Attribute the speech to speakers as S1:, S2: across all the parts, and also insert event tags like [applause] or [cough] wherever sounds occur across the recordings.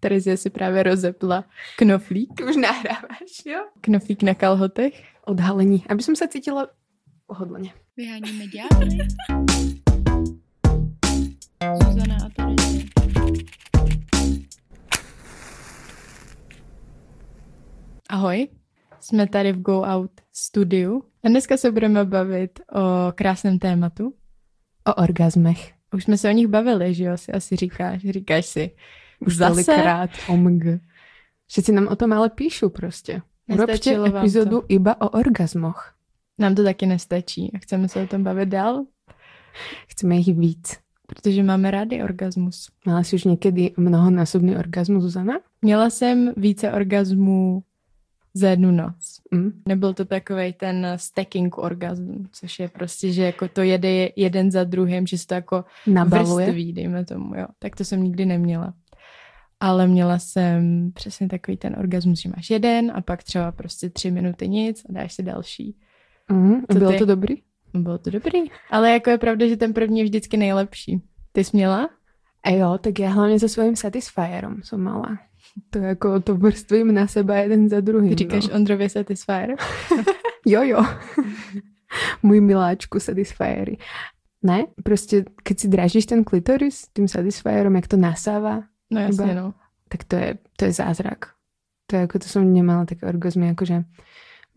S1: Terezie si právě rozepla knoflík.
S2: Už nahráváš, jo?
S1: Knoflík na kalhotech.
S2: Odhalení, aby som sa cítila pohodlně.
S1: Vyháníme ďábly. Zuzana a Terezie. Ahoj, jsme tady v Go Out studiu a dneska se budeme bavit o krásném tématu.
S2: O orgazmech.
S1: Už jsme se o nich bavili, že jo, si asi říkáš, říkáš si.
S2: Už Zase? tolikrát, omg. Všetci nám o tom ale píšu prostě. Urobte epizodu to. iba o orgazmoch.
S1: Nám to taky nestačí a chceme se o tom bavit dál.
S2: Chceme jich víc.
S1: Protože máme rádi orgasmus.
S2: Měla jsi už někdy mnohonásobný orgasmus, Zuzana?
S1: Měla jsem více orgasmů za jednu noc. Mm. Nebyl to takový ten stacking orgasm, což je prostě, že jako to jede jeden za druhým, že se to jako
S2: Nabaluje.
S1: vrství, dejme tomu, jo. Tak to jsem nikdy neměla. Ale měla jsem přesně takový ten orgasmus, že máš jeden a pak třeba prostě tři minuty nic a dáš si další.
S2: Mm. Bylo ty? to dobrý?
S1: Bylo to dobrý. Ale jako je pravda, že ten první je vždycky nejlepší. Ty jsi měla?
S2: A jo, tak já hlavně se svým Satisfyerom jsem mala. To jako to vrstvím na seba jeden za druhým.
S1: Ty říkáš no. Ondrově Satisfyer? [laughs]
S2: jo, jo. [laughs] Můj miláčku Satisfyery. Ne, prostě keď si dražíš ten klitoris tím Satisfyerom, jak to nasává.
S1: No jasně, iba, no.
S2: Tak to je, to je zázrak. To je jako, to jsem nemala také orgazmy, jakože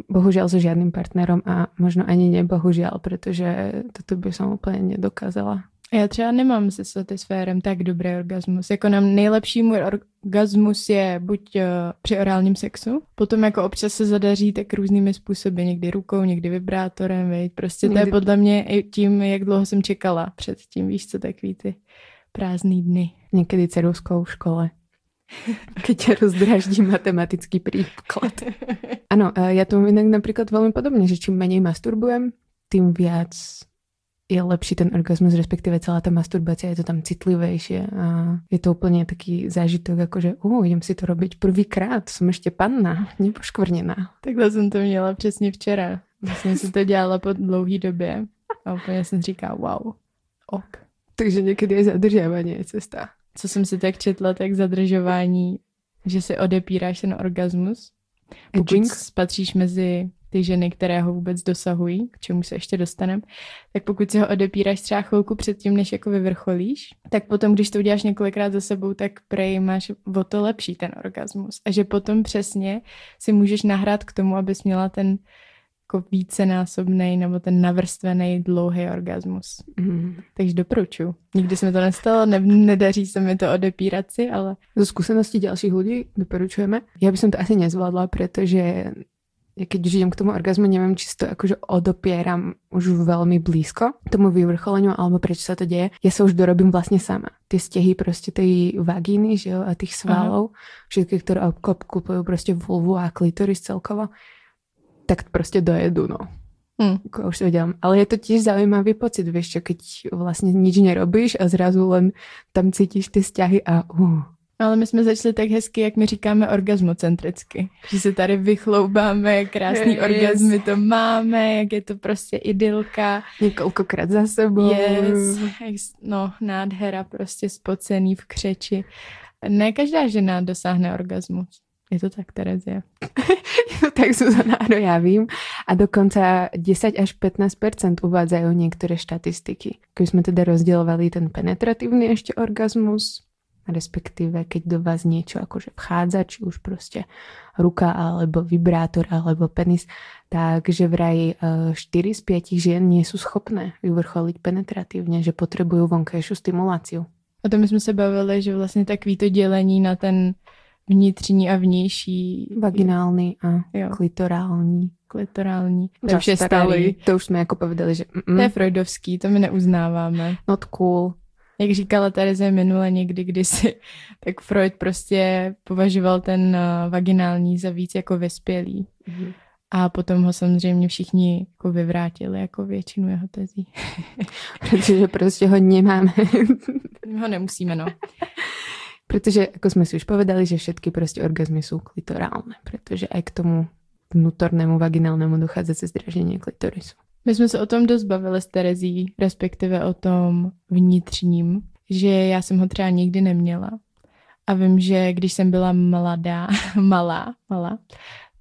S2: bohužiaľ so žiadnym partnerom a možno ani nebohužiaľ, protože toto by som úplně nedokázala.
S1: Já třeba nemám se satisférem tak dobrý orgasmus. Jako nám nejlepší můj orgasmus je buď uh, při orálním sexu, potom jako občas se zadaří tak různými způsoby, někdy rukou, někdy vibrátorem, veď. prostě někdy... to je podle mě i tím, jak dlouho jsem čekala před tím, víš co, takový ty prázdný dny.
S2: Někdy ceruskou v škole. [laughs] Keď rozdraždí matematický príklad. Áno, [laughs] ja to mám inak napríklad veľmi podobne, že čím menej masturbujem, tým viac je lepší ten orgasmus, respektíve celá ta masturbace, je to tam citlivejšie a je to úplně taký zážitok, jako že uh, idem si to robiť prvýkrát, som ešte panna, nepoškvrněná.
S1: Takhle jsem to měla přesně včera. Vlastně si to dělala po dlouhý době a úplně jsem říká wow, ok.
S2: Takže někdy je zadržávání je cesta.
S1: Co jsem si tak četla, tak zadržování, že si odepíráš ten orgasmus. Pokud spatříš mezi ty ženy, které ho vůbec dosahují, k čemu se ještě dostaneme, tak pokud si ho odepíráš třeba chvilku předtím, než jako vyvrcholíš, tak potom, když to uděláš několikrát za sebou, tak prej máš o to lepší ten orgasmus. A že potom přesně si můžeš nahrát k tomu, abys měla ten jako vícenásobný nebo ten navrstvený dlouhý orgasmus. Mm. Takže doporučuji. Nikdy se mi to nestalo, ne, nedaří se mi to odepírat si, ale...
S2: Zo zkušeností dalších lidí doporučujeme. Já bych to asi nezvládla, protože keď už idem k tomu orgazmu, neviem, či si to akože odopieram už veľmi blízko tomu vyvrcholeniu, alebo prečo sa to deje. Ja sa už dorobím vlastne sama. Tie stehy proste tej vagíny, že jo, a tých svalov, Aha. všetky, ktoré obklopujú proste vulvu a klitoris celkovo, tak proste dojedu, no. Hmm. Už to vedela. Ale je to tiež zaujímavý pocit, vieš čo, keď vlastne nič nerobíš a zrazu len tam cítiš ty vzťahy a uh,
S1: ale my jsme začali tak hezky, jak my říkáme orgazmocentricky. Že se tady vychloubáme, krásný yes. orgazmy to máme, jak je to prostě idylka.
S2: Několikrát za sebou.
S1: Yes. No, nádhera prostě spocený v křeči. Ne každá žena dosáhne orgazmus. Je to tak, Terezie? [laughs]
S2: tak Zuzana, ano, já vím. A dokonce 10 až 15% uvádzají některé štatistiky. Když jsme teda rozdělovali ten penetrativní ještě orgasmus, respektíve keď do vás niečo akože vchádza, či už proste ruka alebo vibrátor alebo penis, takže vraj 4 e, z 5 žien nie sú schopné vyvrcholiť penetratívne, že potrebujú vonkajšiu stimuláciu.
S1: O tom jsme se bavili, že vlastně takový to dělení na ten vnitřní a vnější.
S2: Vaginální a jo. klitorální.
S1: Klitorální.
S2: To už je starý. To už jsme jako povedali, že...
S1: Mm-mm. To je freudovský, to my neuznáváme.
S2: Not cool
S1: jak říkala Tereze minule někdy kdysi, [laughs] tak Freud prostě považoval ten uh, vaginální za víc jako vyspělý. Mm-hmm. A potom ho samozřejmě všichni jako vyvrátili jako většinu jeho tezí. [laughs]
S2: Protože prostě ho nemáme.
S1: My [laughs] ho nemusíme, no.
S2: Protože, jako jsme si už povedali, že všetky prostě orgazmy jsou klitorálne, protože aj k tomu vnútornému vaginálnemu dochádza cez draženie klitorisu.
S1: My jsme se o tom dost bavili s Terezí, respektive o tom vnitřním, že já jsem ho třeba nikdy neměla. A vím, že když jsem byla mladá, [laughs] malá, malá,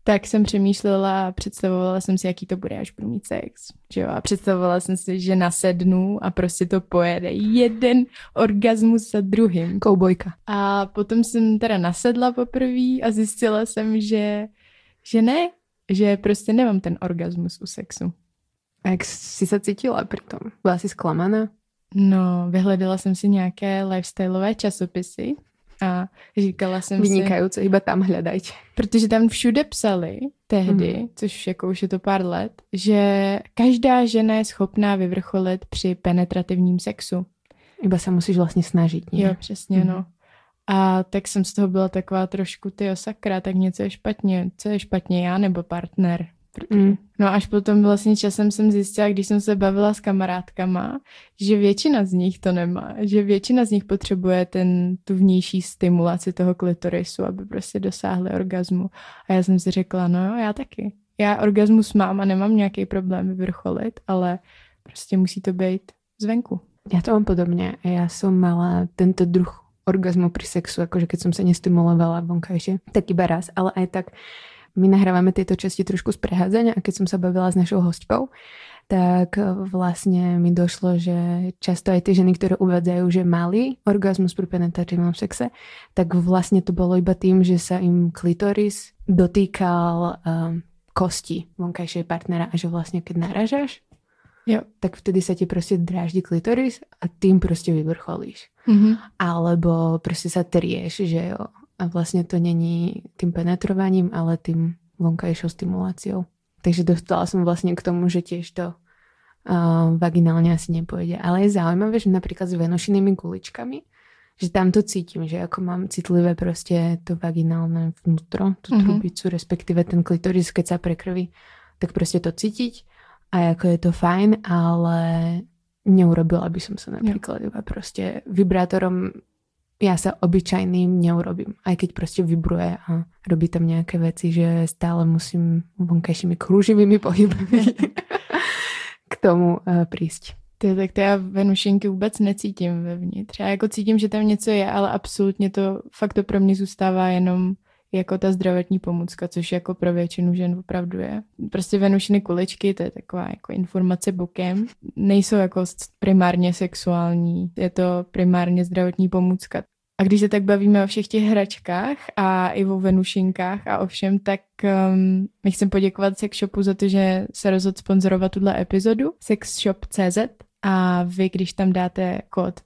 S1: tak jsem přemýšlela, představovala jsem si, jaký to bude, až budu mít sex. Že jo? A představovala jsem si, že nasednu a prostě to pojede. Jeden orgasmus za druhým.
S2: Koubojka.
S1: A potom jsem teda nasedla poprvé a zjistila jsem, že, že ne, že prostě nemám ten orgasmus u sexu.
S2: A jak jsi se cítila přitom? Byla jsi zklamaná?
S1: No, vyhledala jsem si nějaké lifestyleové časopisy a říkala jsem
S2: Vynikající, si... iba tam hledajte.
S1: Protože tam všude psali tehdy, hmm. což jako už je to pár let, že každá žena je schopná vyvrcholit při penetrativním sexu.
S2: Iba se musíš vlastně snažit,
S1: ne? Jo, přesně, hmm. no. A tak jsem z toho byla taková trošku, ty sakra, tak něco je špatně. Co je špatně, já nebo partner? Protože... Mm. No až potom vlastně časem jsem zjistila, když jsem se bavila s kamarádkama, že většina z nich to nemá, že většina z nich potřebuje ten, tu vnější stimulaci toho klitorisu, aby prostě dosáhli orgazmu. A já jsem si řekla, no jo, já taky. Já orgasmus mám a nemám nějaký problém vyvrcholit, ale prostě musí to být zvenku.
S2: Já to mám podobně. Já jsem mala tento druh orgazmu pri sexu, akože keď som sa nestimulovala vonkajšie, tak iba raz, ale aj tak my nahrávame tieto časti trošku z prehádzania a keď som sa bavila s našou hostkou, tak vlastne mi došlo, že často aj tie ženy, ktoré uvádzajú, že mali orgazmus pri penetratívnom sexe, tak vlastne to bolo iba tým, že sa im klitoris dotýkal um, kosti vonkajšej partnera a že vlastne keď naražaš, jo. tak vtedy sa ti prostě dráždi klitoris a tým prostě vyvrcholíš. Mm-hmm. Alebo prostě sa trieš, že jo, a vlastně to není tím penetrovaním, ale tím vonkajšou stimuláciou. Takže dostala som vlastne k tomu, že tiež to uh, vaginálne asi nepôjde. Ale je zaujímavé, že napríklad s venušinými kuličkami, že tam to cítim, že ako mám citlivé prostě to vaginálne vnútro, tu mm -hmm. trubicu, respektíve ten klitoris, keď sa prekrví, tak prostě to cítiť a jako je to fajn, ale neurobila by som sa napríklad iba prostě vibrátorom ja sa obyčajným neurobím. Aj keď proste vybruje a robí tam nejaké veci, že stále musím vonkajšími kruživými pohybami [laughs] k tomu uh, prísť.
S1: Ty, tak to já venušinky vůbec necítím vevnitř. Já jako cítím, že tam něco je, ale absolutně to fakt to pro mě zůstává jenom jako ta zdravotní pomůcka, což jako pro většinu žen opravdu je. Prostě venušiny kuličky, to je taková jako informace bokem. Nejsou jako primárně sexuální, je to primárně zdravotní pomůcka. A když se tak bavíme o všech těch hračkách a i o venušinkách a o všem, tak um, my chcem poděkovat Sexshopu za to, že se rozhodl sponzorovat tuhle epizodu sexshop.cz a vy, když tam dáte kód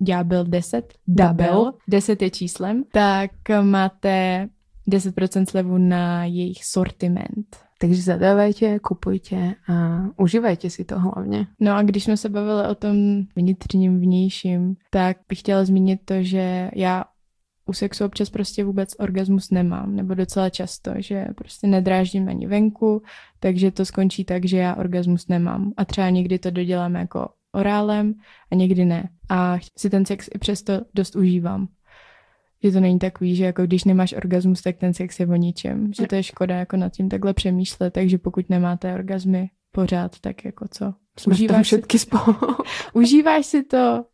S1: Ďábel 10, Double, 10 je číslem, tak máte 10% slevu na jejich sortiment.
S2: Takže zadávajte, kupujte a užívajte si to hlavně.
S1: No a když jsme se bavili o tom vnitřním, vnějším, tak bych chtěla zmínit to, že já u sexu občas prostě vůbec orgasmus nemám, nebo docela často, že prostě nedráždím ani venku, takže to skončí tak, že já orgasmus nemám. A třeba někdy to dodělám jako orálem a někdy ne. A si ten sex i přesto dost užívám že to není takový, že jako když nemáš orgasmus, tak ten sex je o ničem. Že to je škoda jako nad tím takhle přemýšlet, takže pokud nemáte orgasmy pořád, tak jako co?
S2: Užíváš všetky si... spolu. [laughs]
S1: Užíváš si to,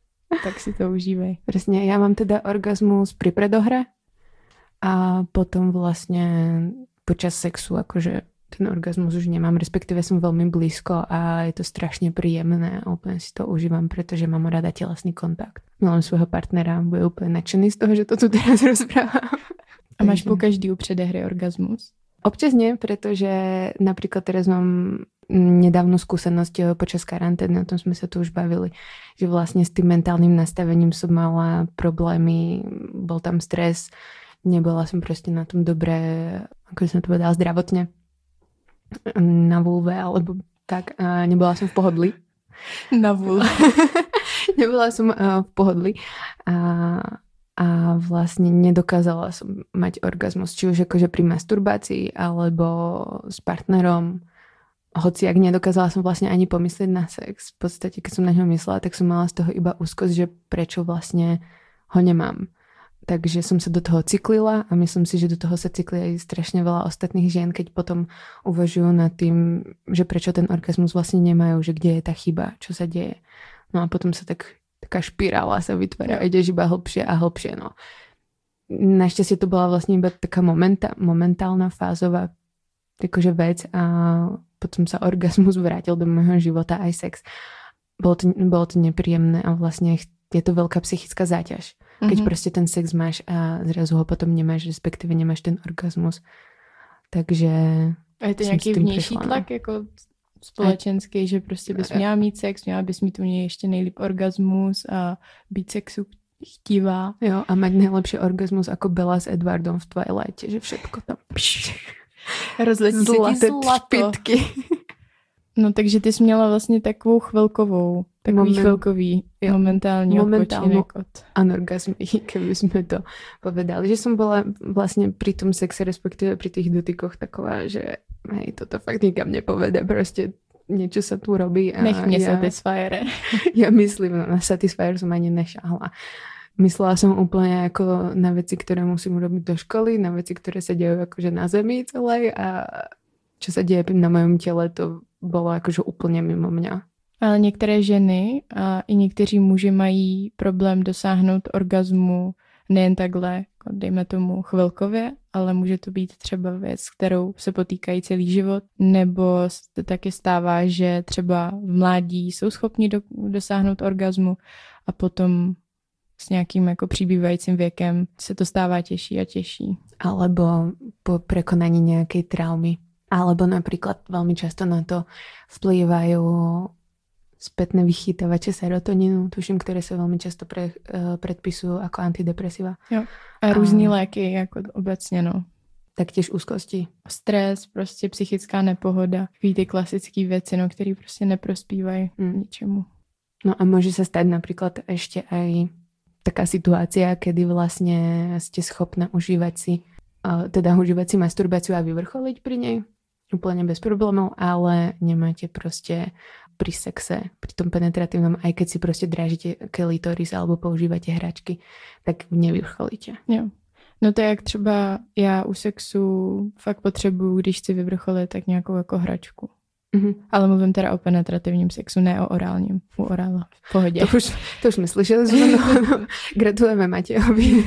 S1: tak si to užívej.
S2: Přesně, já mám teda orgasmus pri predohre a potom vlastně počas sexu, jakože ten orgasmus už nemám, respektive jsem velmi blízko a je to strašně příjemné a úplně si to užívám, protože mám rada tělesný kontakt. Milujem svého partnera, bude úplně nadšený z toho, že to tu teraz [laughs] rozprávám.
S1: A máš po každý předehry orgasmus?
S2: Občas nie, pretože napríklad teraz mám nedávnu skúsenosť počas karantény, o tom sme sa tu už bavili, že vlastne s tým mentálnym nastavením som mala problémy, bol tam stres, nebola som proste na tom dobré, ako som to povedala, zdravotne na vulve, alebo tak, a nebola som v pohodli.
S1: Na vulve. [laughs]
S2: nebola som uh, v pohodli a, a vlastne nedokázala som mať orgazmus, či už akože pri masturbácii, alebo s partnerom, hoci ak nedokázala som vlastne ani pomyslieť na sex. V podstate, keď som na ňo myslela, tak som mala z toho iba úzkosť, že prečo vlastne ho nemám. Takže som sa do toho cyklila a myslím si, že do toho sa cykli aj strašne veľa ostatných žien, keď potom uvažujú nad tým, že prečo ten orgazmus vlastne nemajú, že kde je tá chyba, čo sa deje. No a potom sa tak, taká špirála sa vytvára, ja. ideš iba hlbšie a hlbšie, no. Našťastie to bola vlastne iba taká momenta, momentálna fázová akože vec a potom sa orgazmus vrátil do môjho života aj sex. Bolo to, bolo to nepríjemné a vlastne je to veľká psychická záťaž keď mm-hmm. prostě ten sex máš a zrazu ho potom nemáš, respektive nemáš ten orgasmus. Takže...
S1: A je to nějaký vnější přišla, tlak, no. jako společenský, a... že prostě bys měla mít sex, měla bys mít u něj ještě nejlíp orgasmus a být sexu chtivá.
S2: Jo, a mať nejlepší orgasmus jako Bella s Edwardom v Twilighte, že všetko tam
S1: rozletí se ti zlato. No takže ty jsi měla vlastně takovou chvilkovou, takový Moment, chvilkový jo, momentální odpočinek od...
S2: anorgasmy, [laughs] keby jsme to povedali. Že jsem byla vlastně při tom sexe, respektive při těch dotykoch taková, že hej, toto fakt nikam nepovede, prostě niečo sa tu robí.
S1: A Nech mě ja, Satisfyer. [laughs]
S2: ja myslím, no, na Satisfyer som ani nešahla. Myslela som úplne ako na veci, ktoré musím urobiť do školy, na veci, ktoré sa dejú akože na zemi celej a čo sa deje na mojom tele, to bylo jakože úplně mimo mě.
S1: Ale některé ženy a i někteří muži mají problém dosáhnout orgazmu nejen takhle, jako dejme tomu chvilkově, ale může to být třeba věc, kterou se potýkají celý život, nebo se taky stává, že třeba v mládí jsou schopni do, dosáhnout orgazmu a potom s nějakým jako přibývajícím věkem se to stává těžší a těžší.
S2: Alebo po prekonaní nějaké traumy. Alebo napríklad veľmi často na to vplývajú spätné vychytávače serotoninu, tuším, ktoré sa veľmi často pre, uh, predpisujú ako antidepresiva.
S1: Jo. A různý a... léky, jako obecně, no.
S2: Taktiež úzkosti.
S1: Stres, prostě psychická nepohoda. Takový ty klasické věci, no, které prostě neprospívají mm. ničemu.
S2: No a môže sa stať napríklad ešte aj taká situácia, kedy vlastne ste schopná užívať si, uh, teda užívať si masturbáciu a vyvrcholiť pri nej úplne bez problémov, ale nemáte proste pri sexe, pri tom penetratívnom, aj keď si proste drážite klitoris alebo používate hračky, tak nevyvrcholíte.
S1: Jo. No to je jak třeba já u sexu fakt potřebuju, když chci vyvrcholit, tak nějakou jako hračku. Mm-hmm. Ale mluvím teda o penetrativním sexu, ne o orálním. U orála. V pohodě.
S2: To už, to už jsme slyšeli. No, no. [laughs] Gratulujeme Matějovi.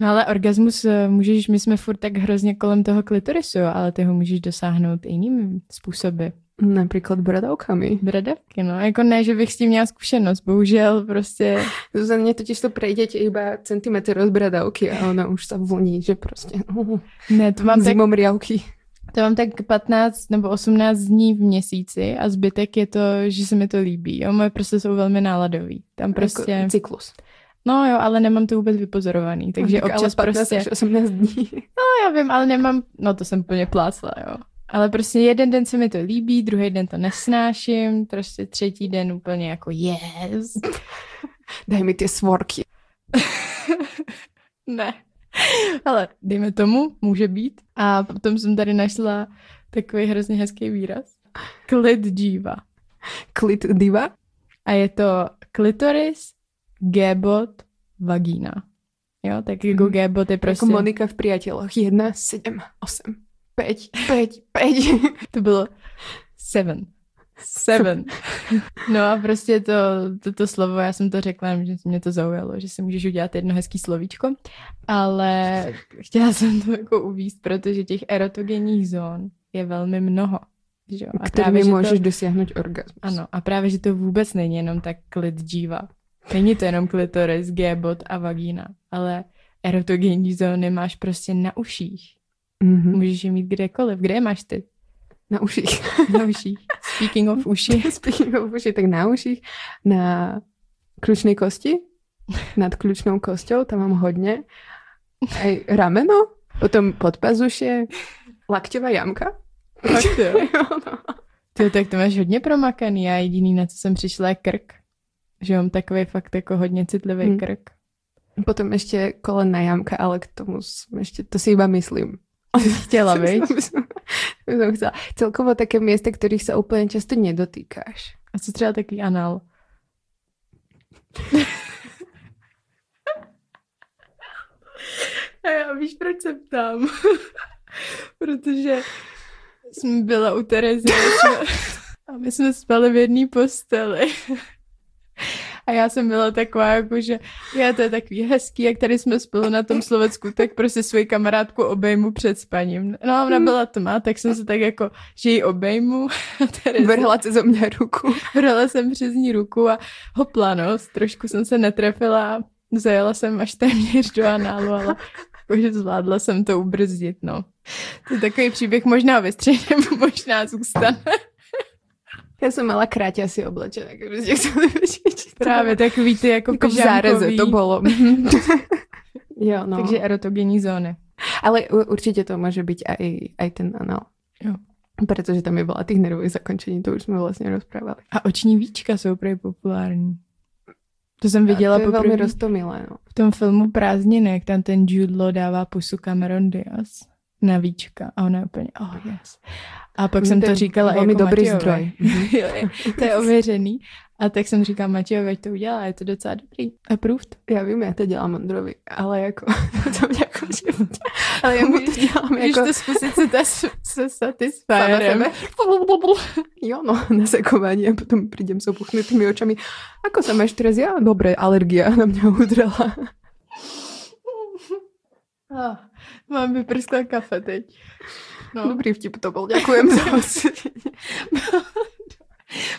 S1: No ale orgasmus eh, můžeš, my jsme furt tak hrozně kolem toho klitorisu, ale ty ho můžeš dosáhnout jinými způsoby.
S2: Například bradavkami.
S1: Bradavky, no. Jako ne, že bych s tím měla zkušenost, bohužel prostě.
S2: Za mě totiž to prejde iba centimetr od bradavky a ona už se voní, že prostě. Uh,
S1: ne, to mám
S2: zimom tak, riavky.
S1: To mám tak 15 nebo 18 dní v měsíci a zbytek je to, že se mi to líbí. Jo, moje prostě jsou velmi náladový. Tam jako prostě...
S2: Jako cyklus.
S1: No jo, ale nemám to vůbec vypozorovaný, takže no, občas ale prostě...
S2: Až 18 dní.
S1: No já vím, ale nemám, no to jsem plně plácla, jo. Ale prostě jeden den se mi to líbí, druhý den to nesnáším, prostě třetí den úplně jako yes. [laughs]
S2: Daj mi ty svorky. [laughs]
S1: ne. Ale dejme tomu, může být. A potom jsem tady našla takový hrozně hezký výraz. Klid diva.
S2: Klid diva?
S1: A je to klitoris, gebot, vagína. Jo, tak jako mm. gebot je jako prostě...
S2: Jako Monika v Priateloch 1, 7, 8. Peť, peť, peť. [laughs]
S1: to bylo seven. Seven. [laughs] No a prostě to, to, to slovo, já jsem to řekla, že mě to zaujalo, že si můžeš udělat jedno hezký slovíčko, ale chtěla jsem to jako uvíst, protože těch erotogenních zón je velmi mnoho.
S2: Že jo? A právě, že můžeš to... dosáhnout orgasmus.
S1: Ano, a právě, že to vůbec není jenom tak klid džíva. Není to jenom klitoris, gébot a vagína, ale erotogenní zóny máš prostě na uších, Mm-hmm. Můžeš je mít kdekoliv. Kde je máš ty?
S2: Na uších. [laughs]
S1: Na uších. Speaking of uši. [laughs]
S2: Speaking of uši, tak na uších, na klučné kosti, nad klučnou kostou, tam mám hodně. Aj rameno, potom podpazuše, lakťová jamka.
S1: Tak to [laughs] jo. no. Ty, tak to máš hodně promakaný. Já jediný, na co jsem přišla, je krk že mám takový fakt jako hodně citlivý hmm. krk.
S2: Potom ještě kolenná jamka, ale k tomu ještě, to si iba myslím. [laughs]
S1: Chtěla, viď?
S2: jsem chcela. Celkovo také města, kterých se úplně často nedotýkáš.
S1: A co třeba takový anal? A víš, proč se ptám? [laughs] Protože jsme byla u Terezy a my jsme spali v jedné posteli. A já jsem byla taková, jako, že já to je takový hezký, jak tady jsme spolu na tom Slovecku, tak prostě svoji kamarádku obejmu před spaním. No a ona hmm. byla tma, tak jsem se tak jako, že ji obejmu. [laughs]
S2: Vrhla se ze mě ruku.
S1: Vrhla jsem přes ní ruku a hopla, no, trošku jsem se netrefila a zajela jsem až téměř do análu, ale jakože zvládla jsem to ubrzdit, no. To je takový příběh možná vystřihnem, [laughs] možná zůstane.
S2: Já jsem mala asi oblečené, kdybyste chceli vědět.
S1: Právě takový ty jako,
S2: jako v záreze to bylo. [laughs] jo, no.
S1: Takže erotogenní zóny.
S2: Ale určitě to může být i, i ten anal.
S1: Jo.
S2: Protože tam je byla těch nervových zakončení, to už jsme vlastně rozprávali.
S1: A oční víčka jsou prej populární. To jsem viděla
S2: a to je velmi rostomilé, no.
S1: V tom filmu Prázdniny, jak tam ten Jude Law dává pusu Cameron Diaz na víčka a ona je úplně, oh yes. A pak jsem to říkala
S2: velmi jako dobrý Matějovi. zdroj. [laughs]
S1: to je ověřený. A tak jsem říkala Matějovi, ať to udělá, je to docela dobrý. Approved.
S2: Já vím, já to dělám Ondrovi, ale jako, [laughs] to mě jako, ale já mu to dělám
S1: Když jako... to zkusit se, ta, se satisfyerem.
S2: jo, no, [laughs] na sekování a potom přijdem s opuchnutými očami. Ako sa máš teraz? Ja, dobré, alergia na mě udrala.
S1: Ah, mám vyprskla kafe teď.
S2: No. Dobrý vtip to byl, děkujem za [laughs]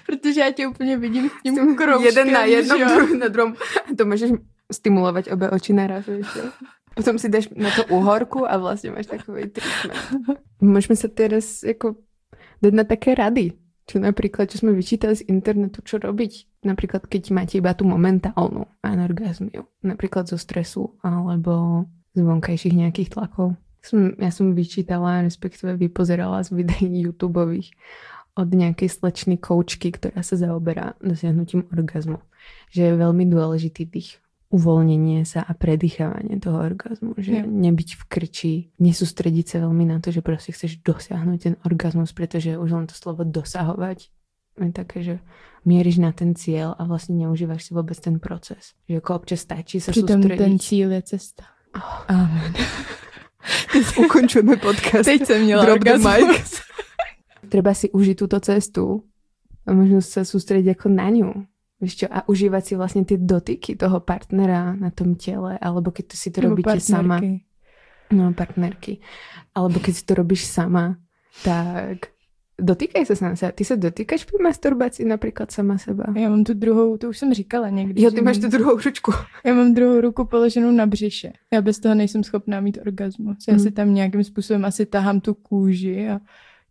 S1: Protože já tě úplně vidím s tím kroužkem.
S2: Jeden na jednom, [laughs] druhý na druhém. To můžeš stimulovat obě oči naraz, víš, Potom si jdeš na to uhorku a vlastně máš takový treatment. Můžeme se teraz jako dať na také rady. Čo napríklad, čo sme vyčítali z internetu, čo robiť, napríklad keď máte iba tú momentálnu anorgazmiu, napríklad zo stresu alebo z vonkajších nejakých tlakov. Som, ja som vyčítala, respektíve vypozerala z videí YouTubeových od nejakej slečny koučky, ktorá sa zaoberá dosiahnutím orgazmu. Že je veľmi dôležitý tých uvoľnenie sa a predýchávanie toho orgazmu. Že yeah. nebyť v krči, nesústrediť sa veľmi na to, že proste chceš dosiahnuť ten orgazmus, pretože už len to slovo dosahovať je také, že mieríš na ten cieľ a vlastne neužívaš si vôbec ten proces. Že ako občas stačí sa
S1: Přitom
S2: sústrediť.
S1: ten cíl je cesta.
S2: Oh. Amen. [laughs] [laughs] Ukončujeme podcast.
S1: Teď jsem měla Drop the mic.
S2: Treba si užít tuto cestu a možno sa sústrediť jako na ňu. Víš čo, a užívať si vlastne tie dotyky toho partnera na tom tele, alebo keď si to robíte partnerky. sama. No, partnerky. Alebo keď si to robíš sama, tak Dotýkej se sám sebe. Ty se dotýkáš při masturbaci například sama seba?
S1: Já mám tu druhou, to už jsem říkala někdy.
S2: Jo, ty máš tu druhou ručku.
S1: Já mám druhou ruku položenou na břiše. Já bez toho nejsem schopná mít orgasmus. Já hmm. si tam nějakým způsobem asi tahám tu kůži a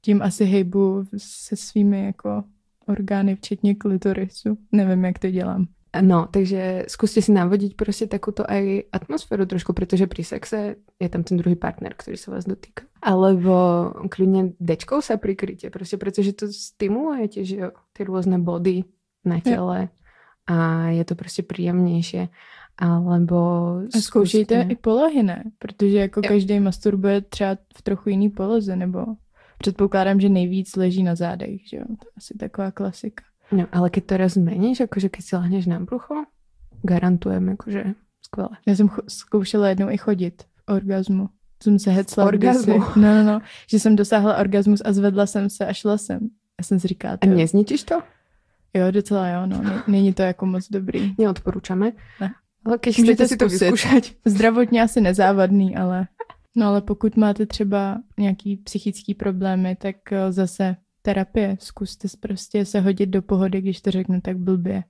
S1: tím asi hejbu se svými jako orgány, včetně klitorisu. Nevím, jak to dělám.
S2: No, takže zkuste si navodiť prostě takovou aj atmosféru trošku, protože pri sexe je tam ten druhý partner, který se vás dotýka. Alebo klidně dečkou sa prikryte, prostě protože to stimulujete, že jo, ty různé body na těle a je to prostě příjemnější. Alebo
S1: a zkoušejte i polohy, ne? Protože jako jo. každý masturbuje třeba v trochu jiný poloze, nebo předpokládám, že nejvíc leží na zádech, že jo? To je asi taková klasika.
S2: No, ale keď to raz zmeníš, akože keď si lehneš na brucho, garantujem, akože skvěle.
S1: Já jsem zkoušela jednou i chodit v orgazmu. Jsem se hecla
S2: orgazmu. [laughs]
S1: No, no, no, že jsem dosáhla orgasmus a zvedla jsem se a šla jsem. Já jsem si říkala,
S2: A nezničíš to?
S1: Jo, docela jo, no. Není to jako moc dobrý.
S2: Neodporúčame.
S1: Ne.
S2: Ale keď chcete si to vyskúšať.
S1: Zdravotně asi nezávadný, ale... No ale pokud máte třeba nějaký psychický problémy, tak eh, zase terapie. Zkuste prostě se hodit do pohody, když to řeknu tak blbě.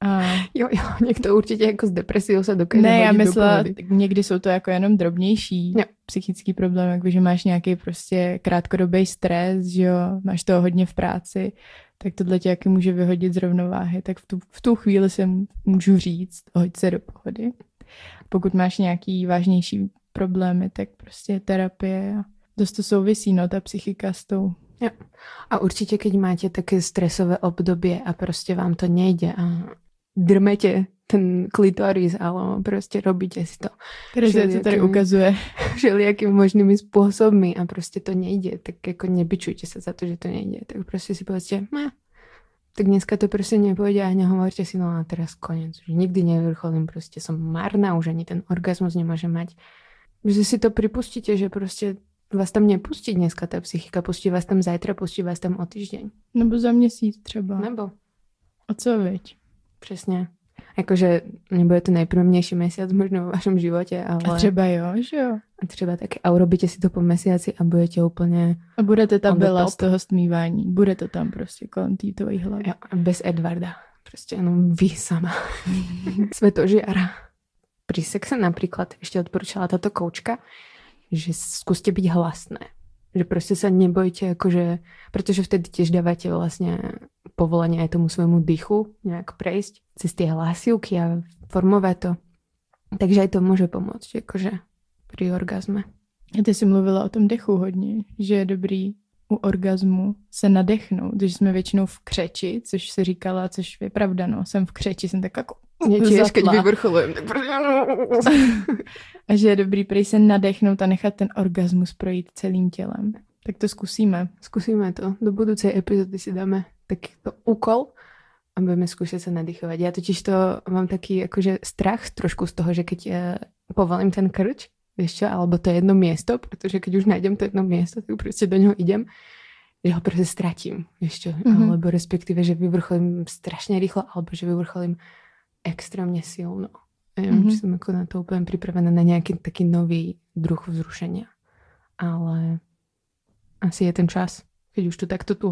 S2: A... [laughs] Jo, jo, někdo určitě jako z depresí se dokáže
S1: Ne, já myslela, někdy jsou to jako jenom drobnější jo. psychický problém, jako že máš nějaký prostě krátkodobý stres, že jo, máš toho hodně v práci, tak tohle tě jaký může vyhodit z rovnováhy, tak v tu, v tu chvíli si můžu říct, hoď se do pohody. Pokud máš nějaký vážnější problémy, tak prostě terapie a dost to souvisí, no, ta psychika s tou
S2: Jo. A určitě, keď máte také stresové období a prostě vám to nejde a drmete ten klitoris, ale prostě robíte si to.
S1: Protože to tady ukazuje. [laughs]
S2: Všelijakými možnými způsoby a prostě to nejde, tak jako nebyčujte se za to, že to nejde. Tak prostě si povedzte, ne, tak dneska to prostě nepůjde a nehovorte si, no a teraz konec. Už nikdy nevrcholím, prostě som marná, už ani ten orgasmus nemôžem mať Že si to pripustíte, že prostě vás tam nepustí dneska ta psychika, pustí vás tam zajtra, pustí vás tam o týždeň.
S1: Nebo za měsíc třeba.
S2: Nebo.
S1: A co viď?
S2: Přesně. Jakože nebude to nejprvnější mesiac možno v vašem životě, ale...
S1: A třeba jo, že jo.
S2: A třeba taky. A urobíte si to po mesiaci a budete úplně...
S1: A budete ta
S2: On the
S1: byla z toho stmívání. Bude to tam prostě kolem té tvojí hlavy.
S2: Jo, a bez Edvarda. Prostě jenom vy sama. [laughs] Svetožiara. Pri sexe napríklad ešte odporúčala táto koučka, že skúste byť hlasné. Že proste sa nebojte, akože, pretože vtedy tiež dávate vlastne povolenie aj tomu svojmu dychu nejak prejsť cez tie hlasivky a formovať to. Takže aj to môže pomôcť, akože pri orgazme.
S1: A ty jsi mluvila o tom dechu hodně, že je dobrý u orgazmu se nadechnout, že jsme většinou v křeči, což se říkala, což je pravda, no, jsem v křeči, jsem tak jako
S2: Nie, tiež, keď vyvrcholujem, [laughs] tak
S1: A že je dobrý prý se nadechnout a nechat ten orgasmus projít celým tělem. Tak to zkusíme.
S2: Skúsime to. Do budúcej epizódy si dáme takýto úkol a budeme skúšať sa nadýchovať. Ja totiž to mám taký akože strach trošku z toho, že keď ja povolím ten krč, vieš čo, alebo to jedno miesto, pretože keď už nájdem to jedno miesto, tak proste do ňoho idem, že ho vieš čo,
S1: Mhm.
S2: mm-hmm. alebo respektíve, že vyvrcholím strašne rýchlo, alebo že vyvrcholím extrémne silno. Ja neviem,
S1: Mhm.
S2: či som ako na to úplne pripravená na nejaký taký nový druh vzrušenia. Ale asi je ten čas, keď už to takto tu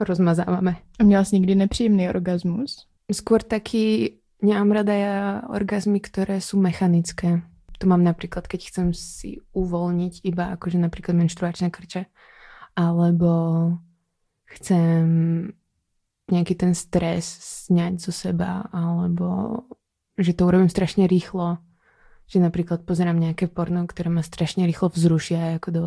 S2: rozmazávame.
S1: A měla jsi někdy nepříjemný orgasmus?
S2: Skôr taký, nemám rada ja orgazmy, ktoré sú mechanické. To mám napríklad, keď chcem si uvoľniť iba akože napríklad menštruačné krče, alebo chcem nejaký ten stres sňať zo seba, alebo že to urobím strašne rýchlo, že napríklad pozerám nejaké porno, ktoré ma strašne rýchlo vzrušia, ako do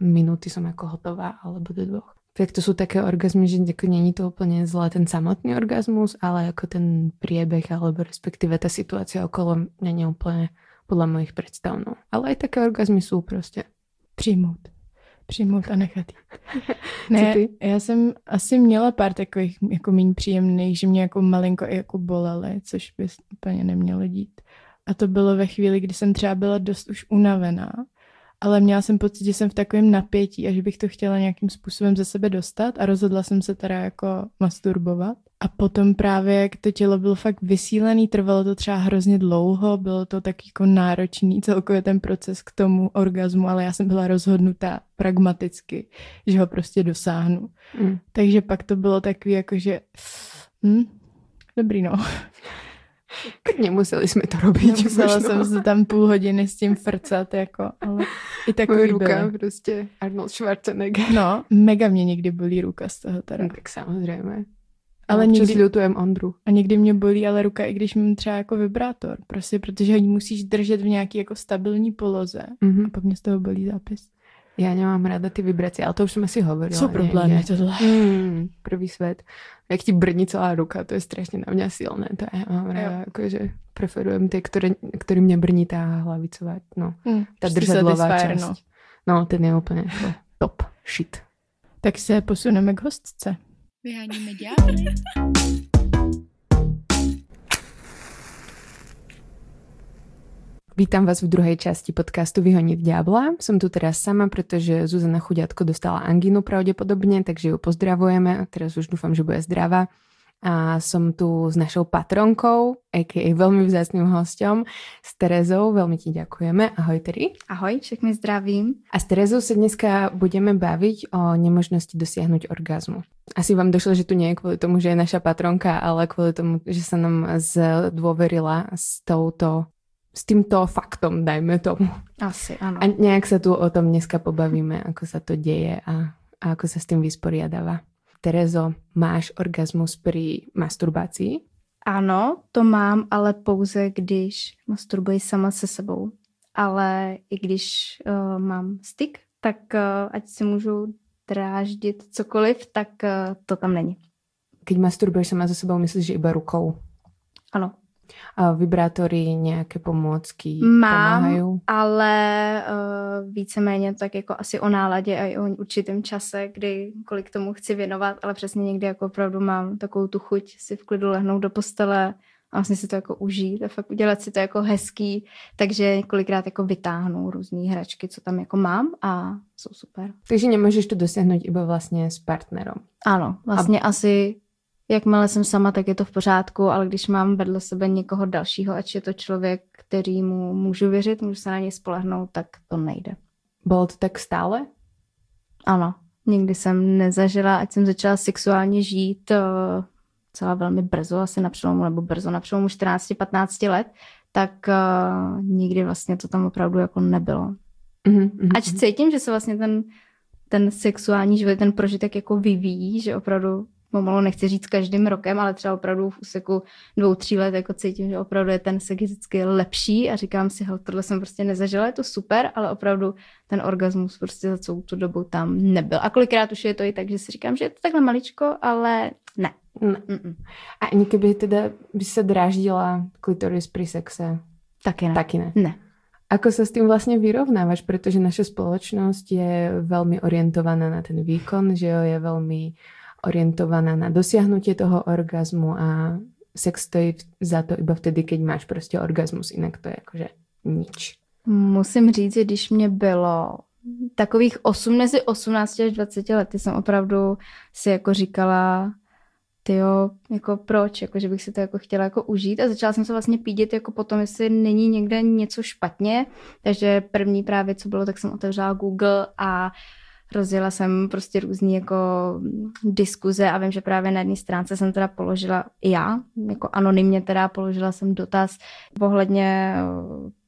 S2: minúty som ako hotová, alebo do dvoch. Tak to sú také orgazmy, že ako není to úplne zlé ten samotný orgazmus, ale ako ten priebeh, alebo respektíve tá situácia okolo není úplne podľa mojich predstav. No. Ale aj také orgazmy sú prostě.
S1: Přijmout. Přijmout a nechat jít. [laughs] Ne,
S2: ty?
S1: já jsem asi měla pár takových jako méně příjemných, že mě jako malinko i jako bolely, což by úplně nemělo dít. A to bylo ve chvíli, kdy jsem třeba byla dost už unavená, ale měla jsem pocit, že jsem v takovém napětí a že bych to chtěla nějakým způsobem ze sebe dostat a rozhodla jsem se teda jako masturbovat. A potom právě, jak to tělo bylo fakt vysílený, trvalo to třeba hrozně dlouho, bylo to tak jako náročný celkově ten proces k tomu orgazmu, ale já jsem byla rozhodnutá pragmaticky, že ho prostě dosáhnu.
S2: Mm.
S1: Takže pak to bylo takový jako, že hm, dobrý no.
S2: Nemuseli sme to robiť.
S1: Musela jsem se tam půl hodiny s tím frcat, jako, ale i
S2: Moje
S1: takový
S2: ruka,
S1: byly.
S2: prostě Arnold Schwarzenegger.
S1: No, mega mě někdy bolí ruka z toho teda.
S2: No, tak samozrejme.
S1: Ale
S2: Občas
S1: nikdy,
S2: ľutujem Ondru.
S1: a někdy mě bolí ale ruka, i když mám třeba jako vibrátor. Prostě, protože ji musíš držet v nějaký jako stabilní poloze.
S2: Mhm.
S1: A pak mě z toho bolí zápis.
S2: Ja nemám rada ty vibrácie, ale to už som asi hovorila.
S1: Jsou problémy tohle.
S2: Mm, prvý svet. Jak ti brní celá ruka, to je strašne na mňa silné. To je, mám rada, akože preferujem tie, ktoré, ktorým nebrní tá hlavicová, no,
S1: Hm,
S2: tá
S1: prostě
S2: držadlová
S1: satisfier,
S2: časť. No. ten je úplne ako top shit.
S1: Tak se posuneme k hostce.
S3: Vyháníme ďábly. [laughs]
S2: Vítam vás v druhej časti podcastu Vyhoniť diabla. Som tu teraz sama, pretože Zuzana Chudiatko dostala angínu pravdepodobne, takže ju pozdravujeme a teraz už dúfam, že bude zdravá. A som tu s našou patronkou, a.k.a. veľmi vzácným hostom, s Terezou. Veľmi ti ďakujeme. Ahoj, Teri.
S3: Ahoj, všechny zdravím.
S2: A s Terezou sa dneska budeme baviť o nemožnosti dosiahnuť orgazmu. Asi vám došlo, že tu nie je kvôli tomu, že je naša patronka, ale kvôli tomu, že sa nám zdôverila s touto s týmto faktom, dajme tomu.
S3: Asi, ano.
S2: A nejak sa tu o tom dneska pobavíme, ako sa to deje a, a ako sa s tým vysporiadáva. Terezo, máš orgasmus pri masturbácii?
S3: Ano, to mám, ale pouze když masturbuji sama se sebou. Ale i když uh, mám styk, tak uh, ať si můžu dráždit cokoliv, tak uh, to tam není.
S2: Keď masturbuješ sama so sebou, myslíš, že iba rukou?
S3: Ano.
S2: A vibrátory, nejaké pomôcky
S3: Mám,
S2: pomáhajú?
S3: ale uh, víceméně tak jako asi o náladě a i o určitém čase, kdy kolik tomu chci věnovat, ale přesně někdy jako opravdu mám takovou tu chuť si v klidu lehnout do postele, a vlastně si to jako užít a fakt udělat si to jako hezký, takže několikrát jako vytáhnu různé hračky, co tam jako mám a jsou super.
S2: Takže nemůžeš to dosáhnout iba vlastně s partnerem.
S3: Ano, vlastně a... asi jakmile jsem sama, tak je to v pořádku, ale když mám vedle sebe někoho dalšího, ať je to člověk, kterýmu můžu věřit, můžu se na něj spolehnout, tak to nejde.
S2: Bylo to tak stále?
S3: Ano, nikdy jsem nezažila, ať jsem začala sexuálně žít uh, celá velmi brzo, asi na přelomu, nebo brzo na přelomu 14-15 let, tak uh, nikdy vlastně to tam opravdu jako nebylo. Mm-hmm. Ač cítím, že se vlastně ten, ten sexuální život, ten prožitek jako vyvíjí, že opravdu pomalu nechci říct každým rokem, ale třeba opravdu v úseku dvou, tří let jako cítím, že opravdu je ten sex vždycky lepší a říkám si, hele, tohle jsem prostě nezažila, je to super, ale opravdu ten orgasmus prostě za celou tu dobu tam nebyl. A kolikrát už je to i tak, že si říkám, že je to takhle maličko, ale ne.
S2: ne. A kdyby teda by se dráždila klitoris při sexe?
S3: Taky ne.
S2: Taky ne.
S3: Ne.
S2: Ako sa s tým vlastne vyrovnávaš, pretože naša spoločnosť je veľmi orientovaná na ten výkon, že jo, je veľmi orientovaná na dosiahnutie toho orgazmu a sex stojí za to iba vtedy, keď máš prostě orgasmus, jinak to je jakože nič.
S3: Musím říct, že když mě bylo takových 8, mezi 18 až 20 lety jsem opravdu si jako říkala, jo, jako proč, jako že bych si to jako chtěla jako užít? A začala jsem se vlastně pídit jako potom, jestli není někde něco špatně, takže první právě, co bylo, tak jsem otevřela Google a rozjela jsem prostě různý jako diskuze a vím, že právě na jedné stránce jsem teda položila i já, jako anonymně teda položila jsem dotaz ohledně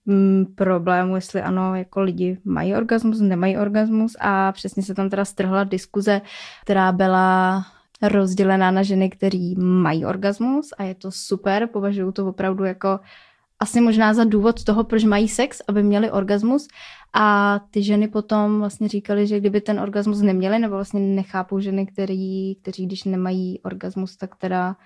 S3: mm, problému, jestli ano, jako lidi mají orgasmus, nemají orgasmus a přesně se tam teda strhla diskuze, která byla rozdělená na ženy, které mají orgasmus a je to super, považuji to opravdu jako asi možná za důvod toho, proč mají sex, aby měli orgasmus a ty ženy potom vlastně říkali, že kdyby ten orgasmus neměli, nebo vlastně nechápou ženy, který, kteří když nemají orgasmus, tak teda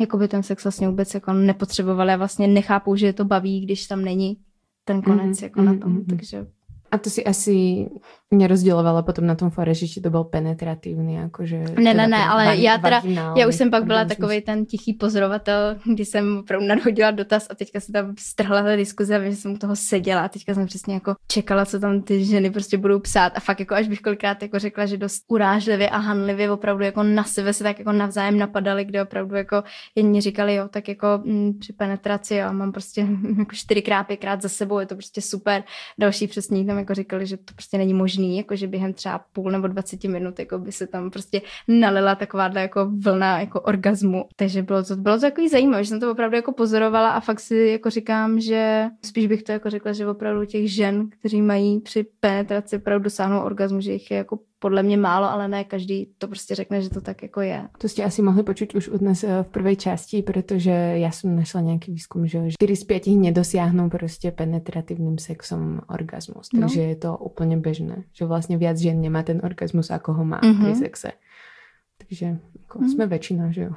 S3: jako by ten sex vlastně vůbec jako nepotřebovali a vlastně nechápou, že je to baví, když tam není ten konec mm-hmm, jako na tom. Mm-hmm. Takže
S2: a to si asi nerozdělovala potom na tom fore, že to byl penetratívny, jakože...
S3: Ne, ne, ne, ale já teda, já už jsem pak byla takový ten tichý pozorovatel, kdy jsem opravdu nadhodila dotaz a teďka se tam strhla ta diskuze a že jsem u toho seděla a teďka jsem přesně jako čekala, co tam ty ženy prostě budou psát. A fakt jako až bych kolikrát jako řekla, že dost urážlivě a hanlivě opravdu jako na sebe se tak jako navzájem napadali, kde opravdu jako jedni říkali, jo, tak jako m, mm, při penetraci, jo, mám prostě [laughs] jako čtyřikrát, pětkrát za sebou, je to prostě super, další přesně tam jako říkali, že to prostě není možný, jako že během třeba půl nebo 20 minut jako by se tam prostě nalila takováhle jako vlna jako orgazmu. Takže bylo to, bylo to takový zajímavé, že jsem to opravdu jako pozorovala a fakt si jako říkám, že spíš bych to jako řekla, že opravdu těch žen, kteří mají při penetraci opravdu dosáhnout orgazmu, že jich je jako podle mě málo, ale ne každý to prostě řekne, že to tak jako je.
S2: To jste asi mohli počuť už dnes eh, v prvej části, protože já jsem našla nějaký výzkum, že 4 z 5 nedosiahnou prostě penetratívnym sexom orgasmus. No. Takže je to úplně běžné, že vlastně viac žen nemá ten orgasmus, ako ho má mm-hmm. pri sexe. Takže jako hmm. jsme většina, že jo?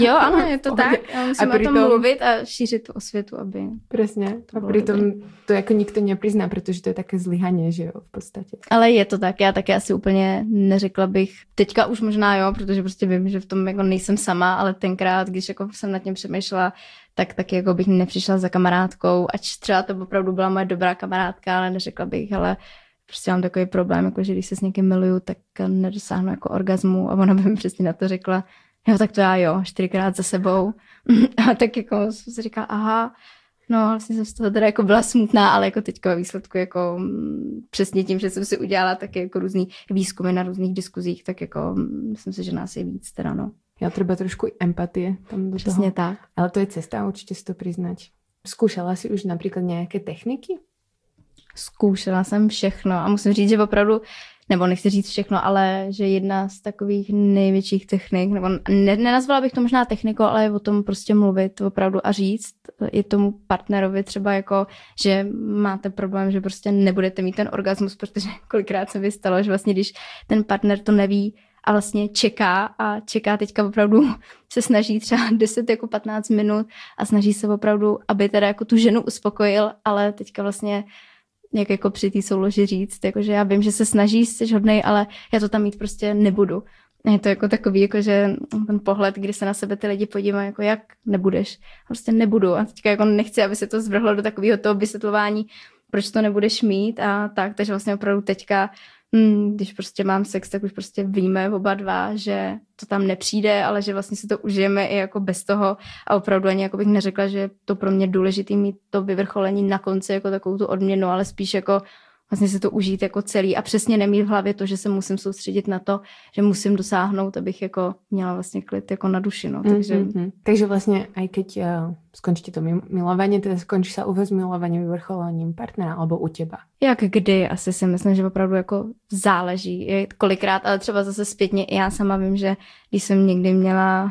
S3: Jo, ano, je [laughs] to tak. A musíme a pritom, o tom mluvit a šířit tu osvětu, aby
S2: Přesně. A přitom to jako nikdo neprizná, protože to je také zlyhaně, že jo, v podstatě.
S3: Ale je to tak, já také asi úplně neřekla bych, teďka už možná jo, protože prostě vím, že v tom jako nejsem sama, ale tenkrát, když jako jsem nad tím přemýšlela, tak taky jako bych nepřišla za kamarádkou, ač třeba to opravdu byla moje dobrá kamarádka, ale neřekla bych, ale prostě mám takový problém, jako že když se s někým miluju, tak nedosáhnu jako orgazmu a ona by mi přesně na to řekla, jo, tak to já jo, čtyřikrát za sebou. [laughs] a tak jako jsem si říkala, aha, no vlastně jsem z toho teda jako byla smutná, ale jako teďka ve výsledku jako mm, přesně tím, že jsem si udělala taky jako různý výzkumy na různých diskuzích, tak jako mm, myslím si, že nás je víc teda, no.
S2: Já třeba trošku empatie tam do
S3: Přesně
S2: toho.
S3: tak.
S2: Ale to je cesta, určitě si to přiznat. Zkoušela si už například nějaké techniky?
S3: Zkoušela jsem všechno a musím říct, že opravdu, nebo nechci říct všechno, ale že jedna z takových největších technik, nebo ne, nenazvala bych to možná technikou, ale o tom prostě mluvit opravdu a říct i tomu partnerovi třeba jako, že máte problém, že prostě nebudete mít ten orgasmus, protože kolikrát se vystalo, že vlastně když ten partner to neví, a vlastně čeká a čeká teďka opravdu se snaží třeba 10 jako 15 minut a snaží se opravdu, aby teda jako tu ženu uspokojil, ale teďka vlastně jak jako při té souloži říct, jakože já vím, že se snaží, jsi hodnej, ale já to tam mít prostě nebudu. je to jako takový, jako že ten pohled, kdy se na sebe ty lidi podívají, jako jak nebudeš. Prostě nebudu. A teďka jako nechci, aby se to zvrhlo do takového toho vysvětlování, proč to nebudeš mít a tak. Takže vlastně opravdu teďka hmm, když prostě mám sex, tak už prostě víme oba dva, že to tam nepřijde, ale že vlastně si to užijeme i jako bez toho. A opravdu ani jako bych neřekla, že to pro mě důležité mít to vyvrcholení na konci jako takovou tu odměnu, ale spíš jako vlastně se to užít jako celý a přesně nemít v hlavě to, že se musím soustředit na to, že musím dosáhnout, abych jako měla vlastně klid jako na duši, no. Takže, mm-hmm.
S2: Takže vlastně, aj keď uh, skončíte to milování, teda skončí se vás milování vyvrcholením partnera alebo u těba?
S3: Jak kdy, asi si myslím, že opravdu jako záleží, je kolikrát, ale třeba zase zpětně já sama vím, že když jsem někdy měla uh,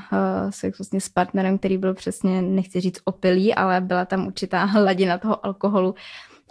S3: sex vlastně s partnerem, který byl přesně, nechci říct opilý, ale byla tam určitá [laughs] hladina toho alkoholu,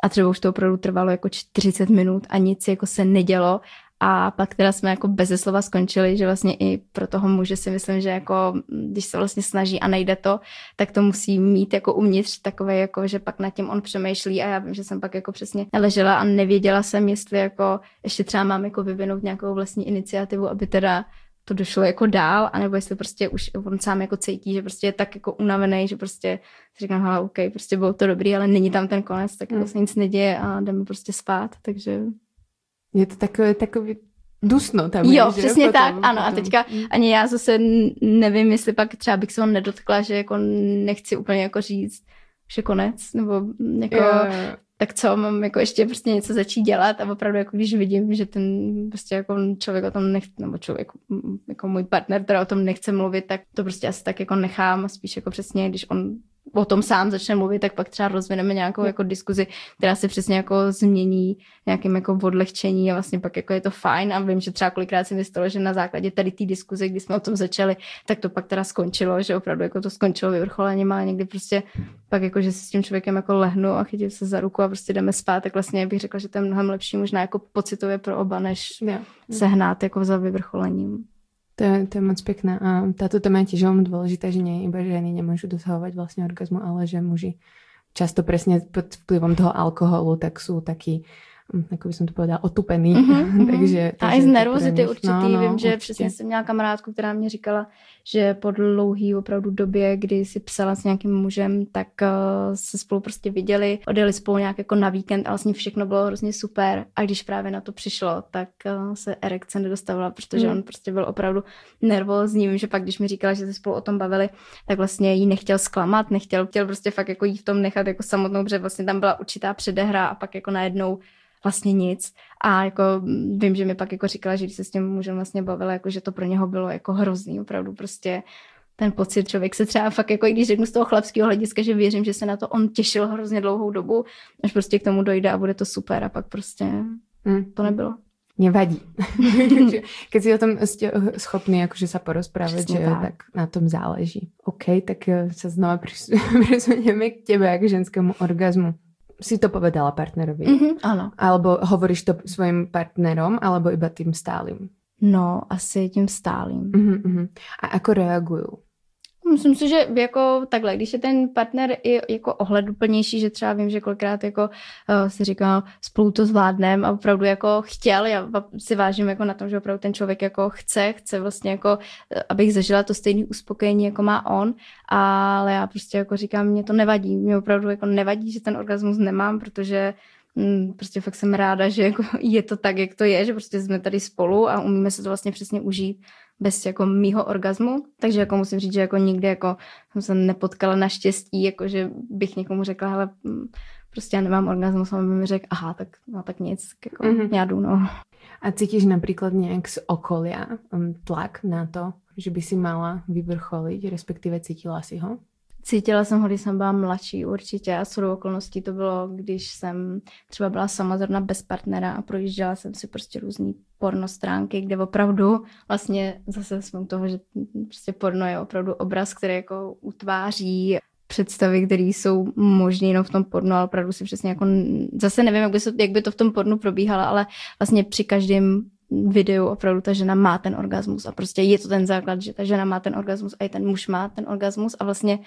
S3: a třeba už to opravdu trvalo jako 40 minut a nic jako se nedělo. A pak teda jsme jako bez slova skončili, že vlastně i pro toho muže si myslím, že jako když se vlastně snaží a nejde to, tak to musí mít jako uvnitř takové jako, že pak nad tím on přemýšlí. A já vím, že jsem pak jako přesně ležela a nevěděla jsem, jestli jako ještě třeba mám jako vyvinout nějakou vlastní iniciativu, aby teda to došlo jako dál, anebo jestli prostě už on sám jako cítí, že prostě je tak jako unavený, že prostě si říkám, hele, OK, prostě bylo to dobrý, ale není tam ten konec, tak mm. se nic neděje a jdeme prostě spát, takže...
S2: Je to takové, takový dusno tam.
S3: Jo, je, přesně že? tak, potom, ano. Potom. A teďka mm. ani já zase nevím, jestli pak třeba bych se ho nedotkla, že jako nechci úplně jako říct, že konec, nebo jako jo, jo tak co, mám jako ještě prostě něco začít dělat a opravdu jako když vidím, že ten prostě jako člověk o tom nechce, nebo člověk, jako můj partner teda o tom nechce mluvit, tak to prostě asi tak jako nechám spíš jako přesně, když on o tom sám začne mluvit, tak pak třeba rozvineme nějakou jako diskuzi, která se přesně jako změní nějakým jako odlehčení a vlastně pak jako je to fajn a vím, že třeba kolikrát se mi stalo, že na základě tady té diskuze, kdy jsme o tom začali, tak to pak teda skončilo, že opravdu jako to skončilo vyvrcholením a někdy prostě pak jako, že si s tím člověkem jako lehnu a chytím se za ruku a prostě jdeme spát, tak vlastně bych řekla, že to je mnohem lepší možná jako pocitově pro oba, než yeah. se hnát jako za vyvrcholením.
S2: To je, to je moc pekné. A táto téma je tiež veľmi dôležitá, že nie iba ženy nemôžu dosahovať vlastne orgazmu, ale že muži často presne pod vplyvom toho alkoholu tak sú takí jako by jsem to povedala, otupený. Mm-hmm, [laughs] takže,
S3: a i z nervozity určitý. No, no, Vím, že určitě. přesně jsem měla kamarádku, která mě říkala, že po dlouhý opravdu době, kdy si psala s nějakým mužem, tak uh, se spolu prostě viděli, odjeli spolu nějak jako na víkend a vlastně všechno bylo hrozně super. A když právě na to přišlo, tak uh, se erekce nedostavila, protože mm. on prostě byl opravdu nervózní. Vím, že pak, když mi říkala, že se spolu o tom bavili, tak vlastně jí nechtěl zklamat, nechtěl, chtěl prostě fakt jako jí v tom nechat jako samotnou, protože vlastně tam byla určitá předehra a pak jako najednou vlastně nic. A jako vím, že mi pak jako říkala, že když se s tím mužem vlastně bavila, jako že to pro něho bylo jako hrozný, opravdu prostě ten pocit, člověk se třeba fakt, jako i když řeknu z toho chlapského hlediska, že věřím, že se na to on těšil hrozně dlouhou dobu, až prostě k tomu dojde a bude to super a pak prostě mm. to nebylo.
S2: Nevadí. Keď si o tom schopný jakože sa porozprávať, že tak. tak na tom záleží. OK, tak eh, sa znova presunieme [laughs] k tebe, k ženskému orgazmu si to povedala partnerovi.
S3: Mm-hmm, áno.
S2: Alebo hovoríš to svojim partnerom, alebo iba tým stálym?
S3: No, asi tím stálým.
S2: Mm-hmm. A ako reagují?
S3: Myslím si, že jako takhle, když je ten partner i jako ohleduplnější, že třeba vím, že kolikrát jako uh, si říkal, spolu to zvládnem a opravdu jako chtěl, já si vážím jako na tom, že opravdu ten člověk jako chce, chce vlastně jako, eh, abych zažila to stejné uspokojení, jako má on, ale já prostě jako říkám, mě to nevadí, mě opravdu jako nevadí, že ten orgasmus nemám, protože mm, prostě fakt jsem ráda, že jako [laughs] je to tak, jak to je, že prostě jsme tady spolu a umíme se to vlastně přesně užít bez jako mýho orgazmu, takže jako musím říct, že jako nikdy jako jsem se nepotkala naštěstí, jako že bych někomu řekla, hele, mm, prostě já nemám orgasmus a on by mi řekl, aha, tak, no, tak nic, jako mm-hmm. já jdu, no.
S2: A cítíš například nějak z okolia um, tlak na to, že by si mala vyvrcholit, respektive cítila si ho?
S3: Cítila jsem ho, když jsem byla mladší určitě. A shodou okolností to bylo, když jsem třeba byla sama zrovna bez partnera a projížděla jsem si prostě různý porno stránky, kde opravdu vlastně zase jsme u toho, že prostě porno je opravdu obraz, který jako utváří představy, které jsou možné jenom v tom pornu, ale opravdu si přesně jako, zase nevím, jak by, se, jak by to v tom pornu probíhalo, ale vlastně při každém videu opravdu ta žena má ten orgasmus a prostě je to ten základ, že ta žena má ten orgasmus a i ten muž má ten orgasmus a vlastně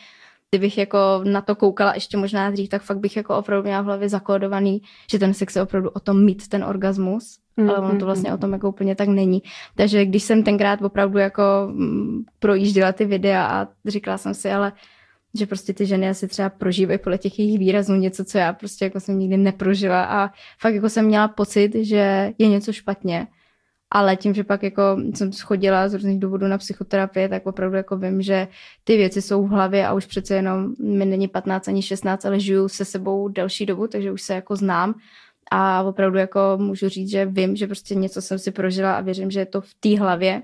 S1: kdybych jako na to koukala ještě možná dřív, tak fakt bych jako opravdu měla v hlavě zakódovaný, že ten sex je opravdu o tom mít ten orgasmus, mm, ale ono to vlastně o tom jako úplně tak není. Takže když jsem tenkrát opravdu jako mm, projížděla ty videa a říkala jsem si, ale že prostě ty ženy asi třeba prožívají podle těch jejich výrazů něco, co já prostě jako jsem nikdy neprožila a fakt jako jsem měla pocit, že je něco špatně ale tím, že pak jako jsem schodila z různých důvodů na psychoterapii, tak opravdu jako vím, že ty věci jsou v hlavě a už přece jenom mi není 15 ani 16, ale žiju se sebou delší dobu, takže už se jako znám a opravdu jako můžu říct, že vím, že prostě něco jsem si prožila a věřím, že je to v té hlavě.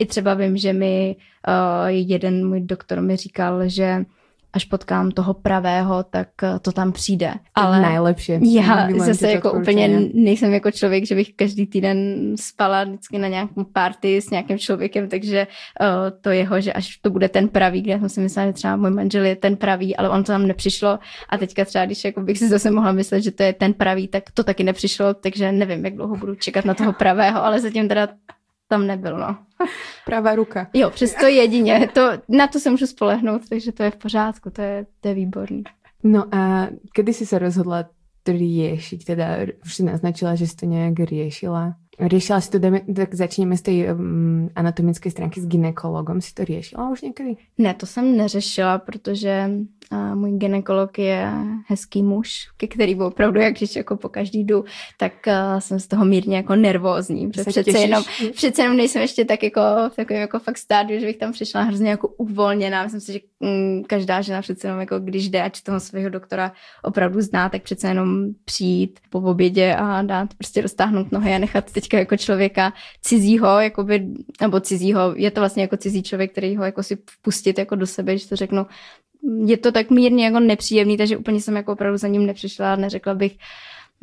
S1: I třeba vím, že mi uh, jeden můj doktor mi říkal, že až potkám toho pravého, tak eh, to tam přijde.
S2: Ale nejlepší.
S1: Já zase jako úplně nejsem jako člověk, že bych každý týden spala vždycky na nějakém party s nějakým člověkem, takže uh, to jeho, že až to bude ten pravý, kde jsem si myslela, že třeba můj manžel je ten pravý, ale on to tam nepřišlo a teďka třeba, když jako bych si zase mohla myslet, že to je ten pravý, tak to taky nepřišlo, takže nevím, jak dlouho budu čekat na toho pravého, ale zatím teda tam nebyl, no. [laughs]
S2: Pravá ruka.
S1: Jo, přesto jedině. To, na to se můžu spolehnout, takže to je v pořádku, to je, to je výborný.
S2: No a kdy jsi se rozhodla riešiť? Teda už si naznačila, že jsi to nějak riešila. Riešila si to, tak začněme z té um, anatomické stránky s ginekologem. Si to riešila už někdy?
S1: Ne, to jsem neřešila, protože uh, můj ginekolog je hezký muž, ke který opravdu, jak když jako po každý jdu, tak uh, jsem z toho mírně jako nervózní. Přece jenom, přece jenom nejsem ještě tak jako v takovém jako fakt stádiu, že bych tam přišla hrozně jako uvolněná. Myslím si, že um, každá žena přece jenom jako když jde, ať toho svého doktora opravdu zná, tak přece jenom přijít po obědě a dát prostě roztáhnout nohy a nechat teďka jako člověka cizího, jakoby, nebo cizího, je to vlastně jako cizí člověk, který ho jako si vpustit jako do sebe, že to řeknu, je to tak mírně jako nepříjemný, takže úplně jsem jako opravdu za ním nepřišla a neřekla bych,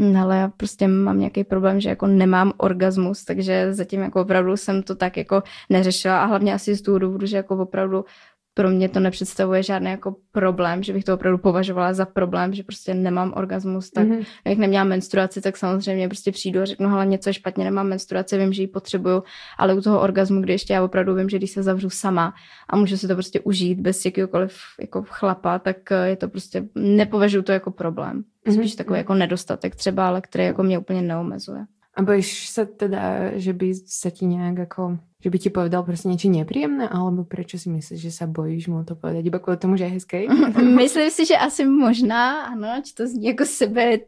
S1: hm, ale já prostě mám nějaký problém, že jako nemám orgasmus, takže zatím jako opravdu jsem to tak jako neřešila a hlavně asi z toho důvodu, že jako opravdu pro mě to nepředstavuje žádný jako problém, že bych to opravdu považovala za problém, že prostě nemám orgasmus, tak mm-hmm. jak neměla menstruaci, tak samozřejmě prostě přijdu a řeknu, ale něco je špatně, nemám menstruaci, vím, že ji potřebuju, ale u toho orgasmu, kdy ještě já opravdu vím, že když se zavřu sama a můžu si to prostě užít bez jakýkoliv jako chlapa, tak je to prostě, nepovažuji to jako problém. Mhm, Spíš mm-hmm. takový jako nedostatek třeba, ale který jako mě úplně neomezuje.
S2: A bojíš se teda, že by se ti nějak jako že by ti povedal prostě niečo nepríjemné, alebo prečo si myslíš, že sa bojíš mu to povedať? Iba kvôli tomu, že je hezký? [laughs]
S1: Myslím si, že asi možná, ano, či to zní jako sebe,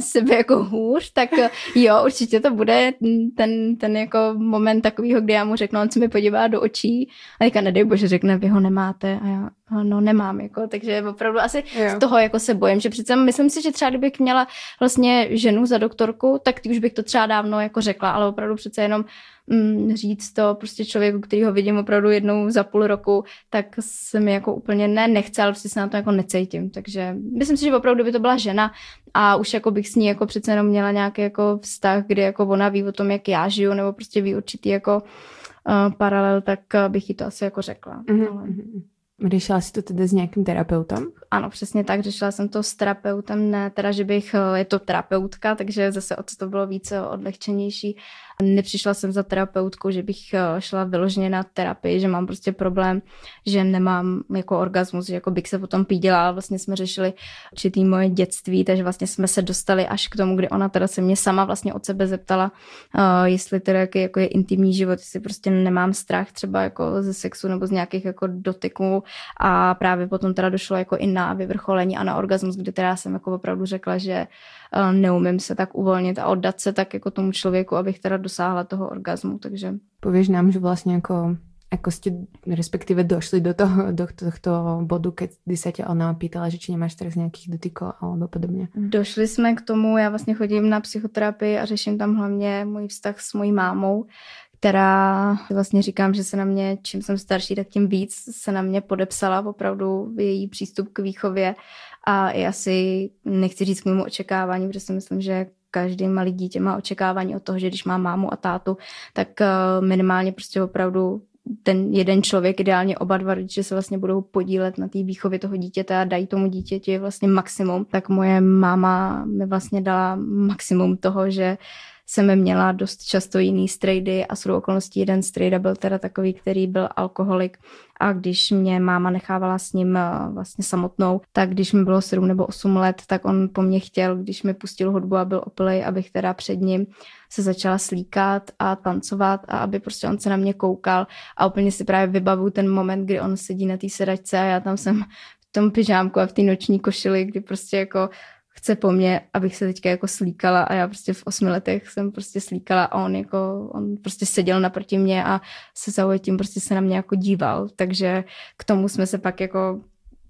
S1: sebe jako hůř, tak jo, určitě to bude ten, ten jako moment takovýho, kdy já mu řeknu, on se mi podívá do očí a teďka nedej bože, řekne, vy ho nemáte a já, no nemám, jako, takže opravdu asi jo. z toho jako se bojím, že přece myslím si, že třeba kdybych měla vlastně ženu za doktorku, tak už bych to třeba dávno jako řekla, ale opravdu přece jenom mm, říct to prostě člověku, který ho vidím opravdu jednou za půl roku, tak se mi jako úplně ne, nechce, ale prostě se na to jako necítím. Takže myslím si, že opravdu by to byla žena a už jako bych s ní jako přece jenom měla nějaký jako vztah, kdy jako ona ví o tom, jak já žiju, nebo prostě ví určitý jako uh, paralel, tak bych jí to asi jako řekla. Mm-hmm. Ale... Mhm.
S2: Řešila jsi to tedy s nějakým terapeutem?
S1: Ano, přesně tak. Řešila jsem to s terapeutem, ne teda, že bych, eh, je to terapeutka, takže zase od to bylo více odlehčenější. Nepřišla jsem za terapeutkou, že bych eh, šla vyloženě na terapii, že mám prostě problém, že nemám jako orgasmus, že jako bych se potom pídila, vlastně jsme řešili určitý moje dětství, takže vlastně jsme se dostali až k tomu, kdy ona teda se mě sama vlastně od sebe zeptala, uh, jestli teda jaký jako je intimní život, jestli prostě nemám strach třeba jako ze sexu nebo z nějakých jako dotyků. A právě potom teda došlo jako i na vyvrcholení a na orgasmus, kdy teda jsem jako opravdu řekla, že neumím se tak uvolnit a oddat se tak jako tomu člověku, abych teda dosáhla toho orgazmu, takže...
S2: Pověš nám, že vlastně jako ako ste respektíve došli do toho, do tohto bodu, kdy se tě ona pýtala, že či nemáš teraz nějakých dotyků alebo podobně?
S1: Došli jsme k tomu, já vlastně chodím na psychoterapii a řeším tam hlavně můj vztah s mojí mámou, která vlastně říkám, že se na mě, čím jsem starší, tak tím víc se na mě podepsala opravdu její přístup k výchově a i asi nechci říct k mému očekávání, protože si myslím, že každý malý dítě má očekávání od toho, že když má mámu a tátu, tak eh, minimálně prostě opravdu ten jeden člověk, ideálně oba dva rodiče se vlastně budou podílet na té výchově toho dítěte a dají tomu dítěti vlastně maximum, tak moje máma mi vlastně dala maximum toho, že jsem měla dost často jiný strejdy a s okolností jeden strejda byl teda takový, který byl alkoholik. A když mě máma nechávala s ním eh, vlastně samotnou, tak když mi bylo 7 nebo 8 let, tak on po mně chtěl, když mi pustil hudbu a byl opilej, abych teda před ním se začala slíkat a tancovat a aby prostě on se na mě koukal. A úplně si právě vybavu ten moment, kdy on sedí na té sedačce a já tam jsem v tom pyžámku a v té noční košili, kdy prostě jako chce po mně, abych se teďka jako slíkala a já prostě v osmi letech jsem prostě slíkala a on jako, on prostě seděl naproti mě a se zaujetím prostě se na mě jako díval, takže k tomu jsme se pak jako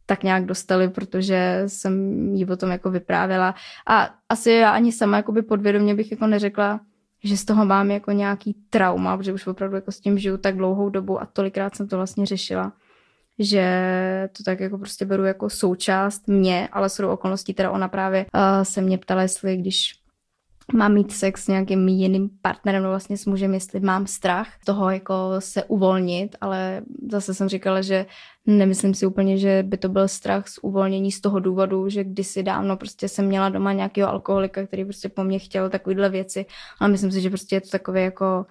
S1: tak nějak dostali, protože jsem jí o tom jako vyprávěla. A asi já ani sama jakoby podvědomě bych jako neřekla, že z toho mám jako nějaký trauma, protože už opravdu jako s tím žiju tak dlouhou dobu a tolikrát jsem to vlastně řešila, že to tak jako prostě beru jako součást mě, ale jsou okolností, teda ona právě uh, se mě ptala, jestli když mám mít sex s nějakým jiným partnerem, no vlastně s mužem, jestli mám strach toho jako se uvolnit, ale zase jsem říkala, že nemyslím si úplně, že by to byl strach z uvolnění z toho důvodu, že kdysi dávno prostě jsem měla doma nějakého alkoholika, který prostě po mně chtěl takovýhle věci, ale myslím si, že prostě je to takové jako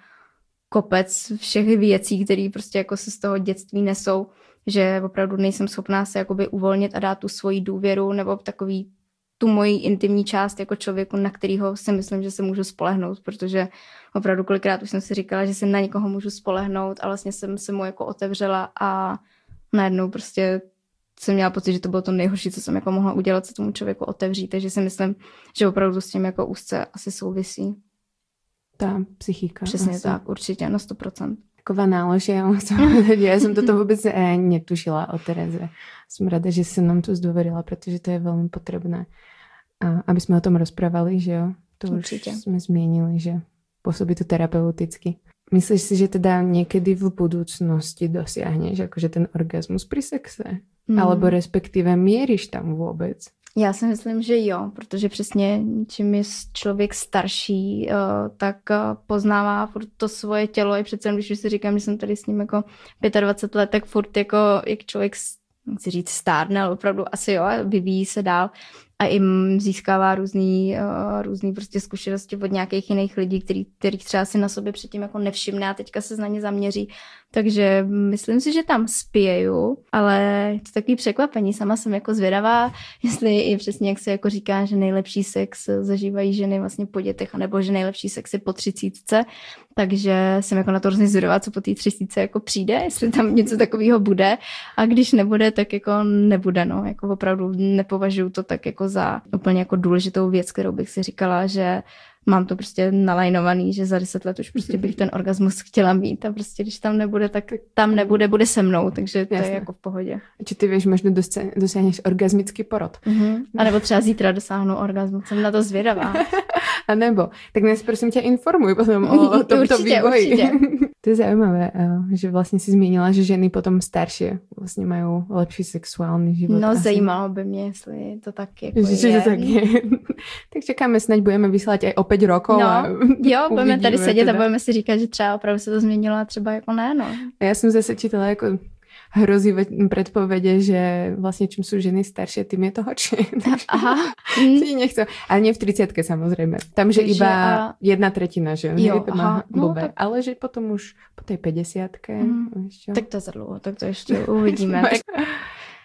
S1: kopec všech věcí, které prostě jako se z toho dětství nesou že opravdu nejsem schopná se jakoby uvolnit a dát tu svoji důvěru nebo takový tu moji intimní část jako člověku, na kterého si myslím, že se můžu spolehnout, protože opravdu kolikrát už jsem si říkala, že se na někoho můžu spolehnout a vlastně jsem se mu jako otevřela a najednou prostě jsem měla pocit, že to bylo to nejhorší, co jsem jako mohla udělat, se tomu člověku otevřít, takže si myslím, že opravdu s tím jako úzce asi souvisí.
S2: Ta psychika.
S1: Přesně asi. tak, určitě, na 100%
S2: taková nálož, já [laughs] já jsem toto vůbec eh, netušila o Tereze. Jsem ráda, že se nám to zdôverila, protože to je velmi potřebné. A aby jsme o tom rozprávali, že jo? To Určitě. už jsme změnili, že působí to terapeuticky. Myslíš si, že teda někdy v budoucnosti dosiahneš akože ten orgasmus pri sexe? Mm. Alebo respektive míříš tam vůbec?
S1: Já si myslím, že jo, protože přesně čím je člověk starší, eh, tak eh, poznává furt to svoje tělo. I přece, když si říkám, že jsem tady s ním jako 25 let, tak furt jako, jak člověk chci říct, stárne, ale opravdu asi jo, vyvíjí se dál a i získává různý, uh, různý prostě zkušenosti od nějakých jiných lidí, který, kterých třeba si na sobě předtím jako nevšimne a teďka se na ně zaměří. Takže myslím si, že tam spěju, ale je to takový překvapení. Sama jsem jako zvědavá, jestli i přesně jak se jako říká, že nejlepší sex zažívají ženy vlastně po dětech, anebo že nejlepší sex je po třicítce. Takže jsem jako na to hrozně zvědavá, co po té třicítce jako přijde, jestli tam něco takového bude. A když nebude, tak jako nebude, no. Jako opravdu nepovažuji to tak jako za úplně jako důležitou věc, kterou bych si říkala, že mám to prostě nalajnovaný, že za deset let už prostě bych ten orgasmus chtěla mít a prostě když tam nebude, tak tam nebude, bude se mnou, takže to Jasne. je jako v pohodě.
S2: Či ty víš, možná dosáhneš orgasmický porod.
S1: Uh-huh. A nebo třeba zítra dosáhnu orgasmu, jsem na to zvědavá. [laughs]
S2: a nebo, tak dnes prosím tě informuj potom o, [laughs] tomto
S1: určitě, vývoji. Určitě. [laughs]
S2: to je zajímavé, eh, že vlastně si zmínila, že ženy potom starší vlastně mají lepší sexuální život.
S1: No asi. zajímalo by mě, jestli to tak jako
S2: že, je. To tak je. [laughs] tak čekáme, snad budeme vysílat i o 5 rokov. No, a
S1: jo, budeme tady sedět teda. a budeme si říkat, že třeba opravdu se to změnilo a třeba jako ne, no.
S2: Já jsem zase čítala jako hrozivé předpovědě, že vlastně čím jsou ženy starší, tím je to horší. [laughs] Aha. si nechcú. Ale nie v 30 samozřejmě. Tam, že iba a... jedna tretina žen. Jo, aha. No, tak... Ale že potom už po té 50 mm.
S1: Tak to za dlouho, tak to ještě uvidíme. [laughs] tak...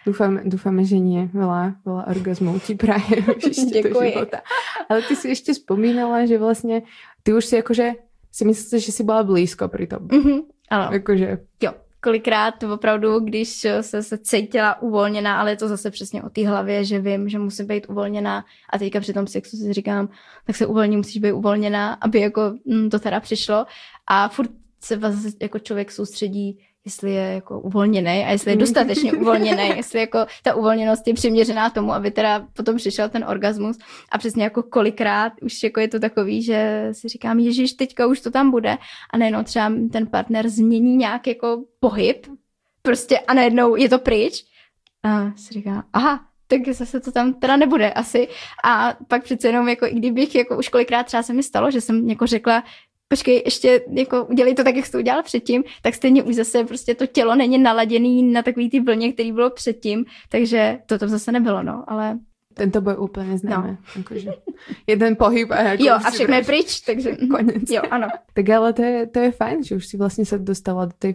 S2: Dúfame, dúfame, že nie. Veľa, veľa orgazmov ti praje [laughs] ešte do života. Ale ty si ešte spomínala, že vlastně ty už si jakože si myslíš, že si byla blízko pri tom. Mm-hmm,
S1: ano.
S2: Jakože...
S1: Jo, kolikrát opravdu, když se, se cítila uvolněná, ale je to zase přesně o té hlavě, že vím, že musím být uvolněná. A teďka při tom sexu si říkám, tak se uvolní, musíš být uvolněná, aby jako mm, to teda přišlo. A furt se vás jako člověk soustředí jestli je jako uvolněný a jestli je dostatečně [laughs] uvolněný, jestli jako ta uvolněnost je přiměřená tomu, aby teda potom přišel ten orgasmus. A přesně jako kolikrát už jako je to takový, že si říkám, ježiš, teďka už to tam bude. A nejenom třeba ten partner změní nějak jako pohyb. Prostě a najednou je to pryč. A si říkám, aha, tak zase to tam teda nebude asi. A pak přece jenom, jako i kdybych, jako už kolikrát třeba se mi stalo, že jsem jako řekla, počkej, ještě jako udělej to tak, jak jsi to udělal předtím, tak stejně už zase prostě to tělo není naladěný na takový ty vlně, který bylo předtím, takže to tam zase nebylo, no, ale
S2: Tento boj úplně známe. No. Jakože jeden pohyb a jako
S1: Jo, a všechno je pryč, takže [laughs]
S2: konec.
S1: Jo, ano.
S2: Tak ale to je, to je fajn, že už si vlastně se dostala do té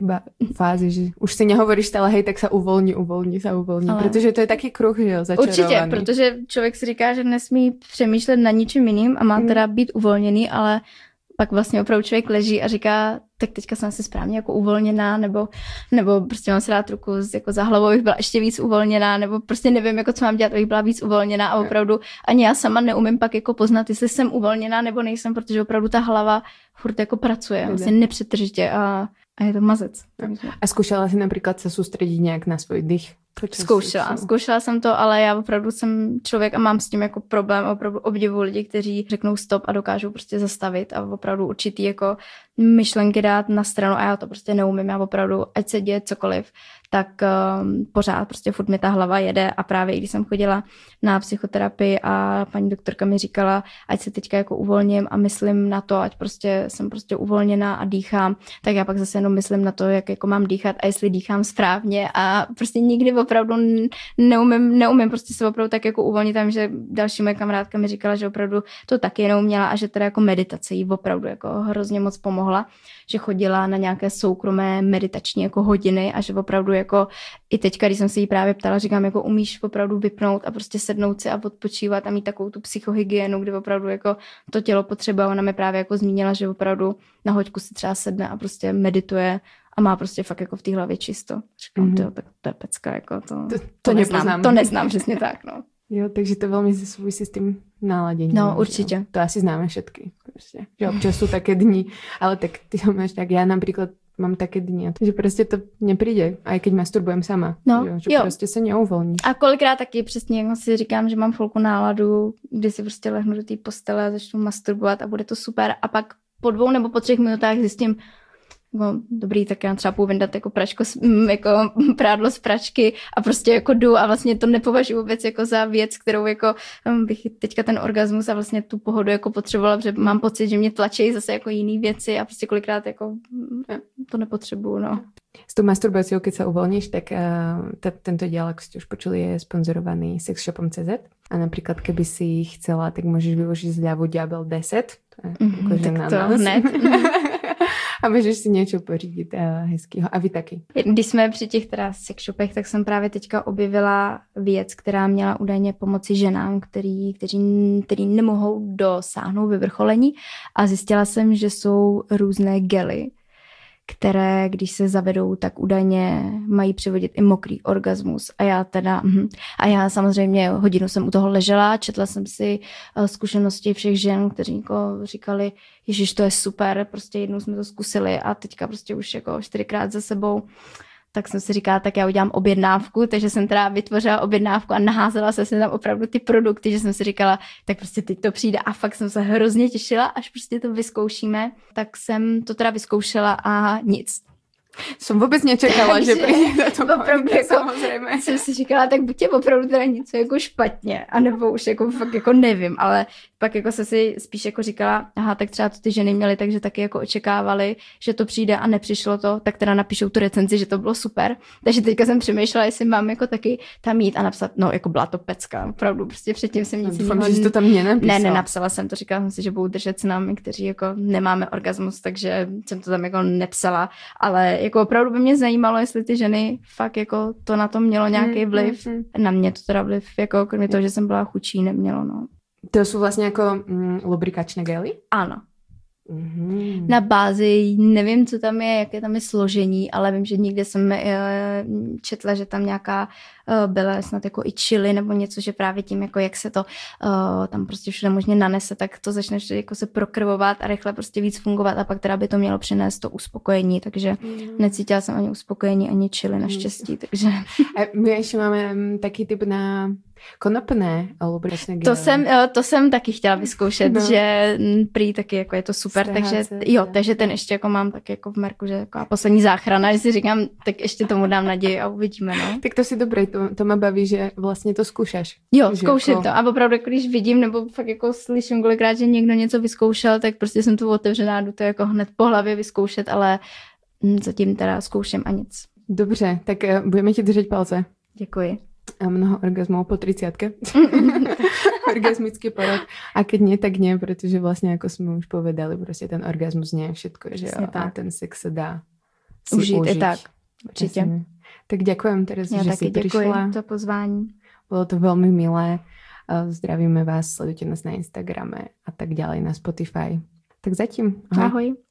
S2: fázy, že už si nehovoríš stále, hej, tak se uvolní, uvolní, se uvolní, ale... protože to je taky kruh, že jo, začarovaný.
S1: Určitě, protože člověk si říká, že nesmí přemýšlet na ničem jiným a má hmm. teda být uvolněný, ale pak vlastně opravdu člověk leží a říká, tak teďka jsem si správně jako uvolněná, nebo, nebo prostě mám si dát ruku jako za hlavou, abych byla ještě víc uvolněná, nebo prostě nevím, jako co mám dělat, abych byla víc uvolněná a opravdu ani já sama neumím pak jako poznat, jestli jsem uvolněná nebo nejsem, protože opravdu ta hlava furt jako pracuje, vlastně nepřetržitě a, a je to mazec.
S2: A zkoušela jsi například se soustředit nějak na svůj dých?
S1: Zkoušela, zkoušela jsem to, ale já opravdu jsem člověk a mám s tím jako problém, opravdu obdivu lidi, kteří řeknou stop a dokážou prostě zastavit a opravdu určitý jako myšlenky dát na stranu a já to prostě neumím, já opravdu, ať se děje cokoliv, tak um, pořád prostě furt mi ta hlava jede a právě když jsem chodila na psychoterapii a paní doktorka mi říkala, ať se teďka jako uvolním a myslím na to, ať prostě jsem prostě uvolněná a dýchám, tak já pak zase jenom myslím na to, jak jako mám dýchat a jestli dýchám správně a prostě nikdy opravdu neumím, neumím prostě se opravdu tak jako uvolnit, tam, že další moje kamarádka mi říkala, že opravdu to taky neuměla a že teda jako meditace jí opravdu jako hrozně moc pomohla, že chodila na nějaké soukromé meditační jako hodiny a že opravdu jako i teďka, když jsem se jí právě ptala, říkám, jako umíš opravdu vypnout a prostě sednout si a odpočívat a mít takovou tu psychohygienu, kde opravdu jako to tělo potřeba. Ona mi právě jako zmínila, že opravdu na hoďku si třeba sedne a prostě medituje a má prostě fakt jako v té hlavě čisto. Říkám, mm-hmm. tak to je pecka, jako to, to, to, to neznám, to neznám přesně tak, no.
S2: Jo, takže to velmi souvisí s tím náladěním.
S1: No, určitě. Jo.
S2: To asi známe všetky. Prostě. Že občas jsou také dny, ale tak ty to máš tak, já například mám také dny, že prostě to nepríde, i keď masturbujem sama.
S1: No,
S2: jo, že
S1: jo.
S2: prostě se neuvolníš.
S1: A kolikrát taky přesně, jako si říkám, že mám chvilku náladu, kdy si prostě lehnu do té postele a začnu masturbovat a bude to super a pak po dvou nebo po třech minutách zjistím, jako, dobrý, tak já třeba půjdu vyndat jako pračko, jako [laughs] prádlo z pračky a prostě jako jdu a vlastně to nepovažuji vůbec jako za věc, kterou jako um, bych teďka ten orgasmus a vlastně tu pohodu jako potřebovala, protože mám pocit, že mě tlačí zase jako jiné věci a prostě kolikrát jako mm, to nepotřebuju, no.
S2: S tou masturbací, když se uvolníš, tak uh, t- tento jak jste už počuli, je sponzorovaný sexshopom.cz a například, keby si chcela, tak můžeš využít zľavu Diabel 10. To je
S1: mm-hmm, tak to hned. [laughs]
S2: a můžeš si něco pořídit uh, hezkého. A vy taky.
S1: Když jsme při těch teda sexshopech, tak jsem právě teďka objevila věc, která měla údajně pomoci ženám, který, kteří, který nemohou dosáhnout vyvrcholení a zjistila jsem, že jsou různé gely, které, když se zavedou, tak údajně mají přivodit i mokrý orgasmus. A já teda, mm, a já samozřejmě hodinu jsem u toho ležela, četla jsem si uh, zkušenosti všech žen, kteří jako říkali, ježiš, to je super, prostě jednou jsme to zkusili a teďka prostě už jako čtyřikrát za sebou tak jsem si říkala, tak já udělám objednávku, takže jsem teda vytvořila objednávku a naházela se tam opravdu ty produkty, že jsem si říkala, tak prostě teď to přijde a fakt jsem se hrozně těšila, až prostě to vyzkoušíme, tak jsem to teda vyzkoušela a nic.
S2: Jsem vůbec nečekala, Takže, že přijde to opravdu jako,
S1: samozřejmě. Jsem si říkala, tak buď je opravdu teda něco jako špatně, anebo už jako fakt jako nevím, ale pak jako se si spíš jako říkala, aha, tak třeba to ty ženy měly, takže taky jako očekávali, že to přijde a nepřišlo to, tak teda napíšou tu recenzi, že to bylo super. Takže teďka jsem přemýšlela, jestli mám jako taky tam jít a napsat, no jako byla to pecka, opravdu, prostě předtím jsem nic
S2: jiného. že to tam mě
S1: Ne, nenapsala jsem to, říkala jsem si, že budou držet s námi, kteří jako nemáme orgasmus, takže jsem to tam jako nepsala, ale jako opravdu by mě zajímalo, jestli ty ženy fakt jako to na to mělo nějaký mm, vliv. Mm, mm. Na mě to teda vliv, jako kromě toho, že jsem byla chučí, nemělo, no.
S2: To jsou vlastně jako mm, lubrikačné gely?
S1: Ano. Mm-hmm. Na bázi, nevím, co tam je, jaké tam je složení, ale vím, že někde jsem eh, četla, že tam nějaká uh, byla snad jako i čili nebo něco, že právě tím, jako jak se to uh, tam prostě všude možně nanese, tak to začne jako se prokrvovat a rychle prostě víc fungovat a pak teda by to mělo přinést to uspokojení, takže mm. necítila jsem ani uspokojení, ani čili naštěstí, takže...
S2: A my ještě máme mm, taky typ na konopné lubričné
S1: To jsem, to jsem taky chtěla vyzkoušet, no. že prý taky jako je to super, Stráce, takže jo, takže ten ještě jako mám tak jako v merku, že jako poslední záchrana, že si říkám, tak ještě tomu dám naději a uvidíme, no.
S2: Tak to si dobrý, to, to mě baví, že vlastně to zkoušeš.
S1: Jo, zkouším jako... to a opravdu, když vidím nebo fakt jako slyším kolikrát, že někdo něco vyzkoušel, tak prostě jsem tu otevřená, jdu to jako hned po hlavě vyzkoušet, ale zatím teda zkouším a nic.
S2: Dobře, tak eh, budeme ti držet palce.
S1: Děkuji.
S2: A mnoho orgazmov po 30 [laughs] [laughs] Orgasmický porod. A keď nie, tak nie, pretože vlastne, ako sme už povedali, prostě ten orgasmus nie je všetko, že jo? A ten sex se dá si užít. užít.
S3: i tak, určitě. Jasně.
S2: Tak ďakujem teraz, Já že taky si prišla.
S3: za pozvání.
S2: Bylo to velmi milé. Zdravíme vás, sledujte nás na Instagrame a tak ďalej na Spotify. Tak zatím.
S3: Ahoj. Ahoj.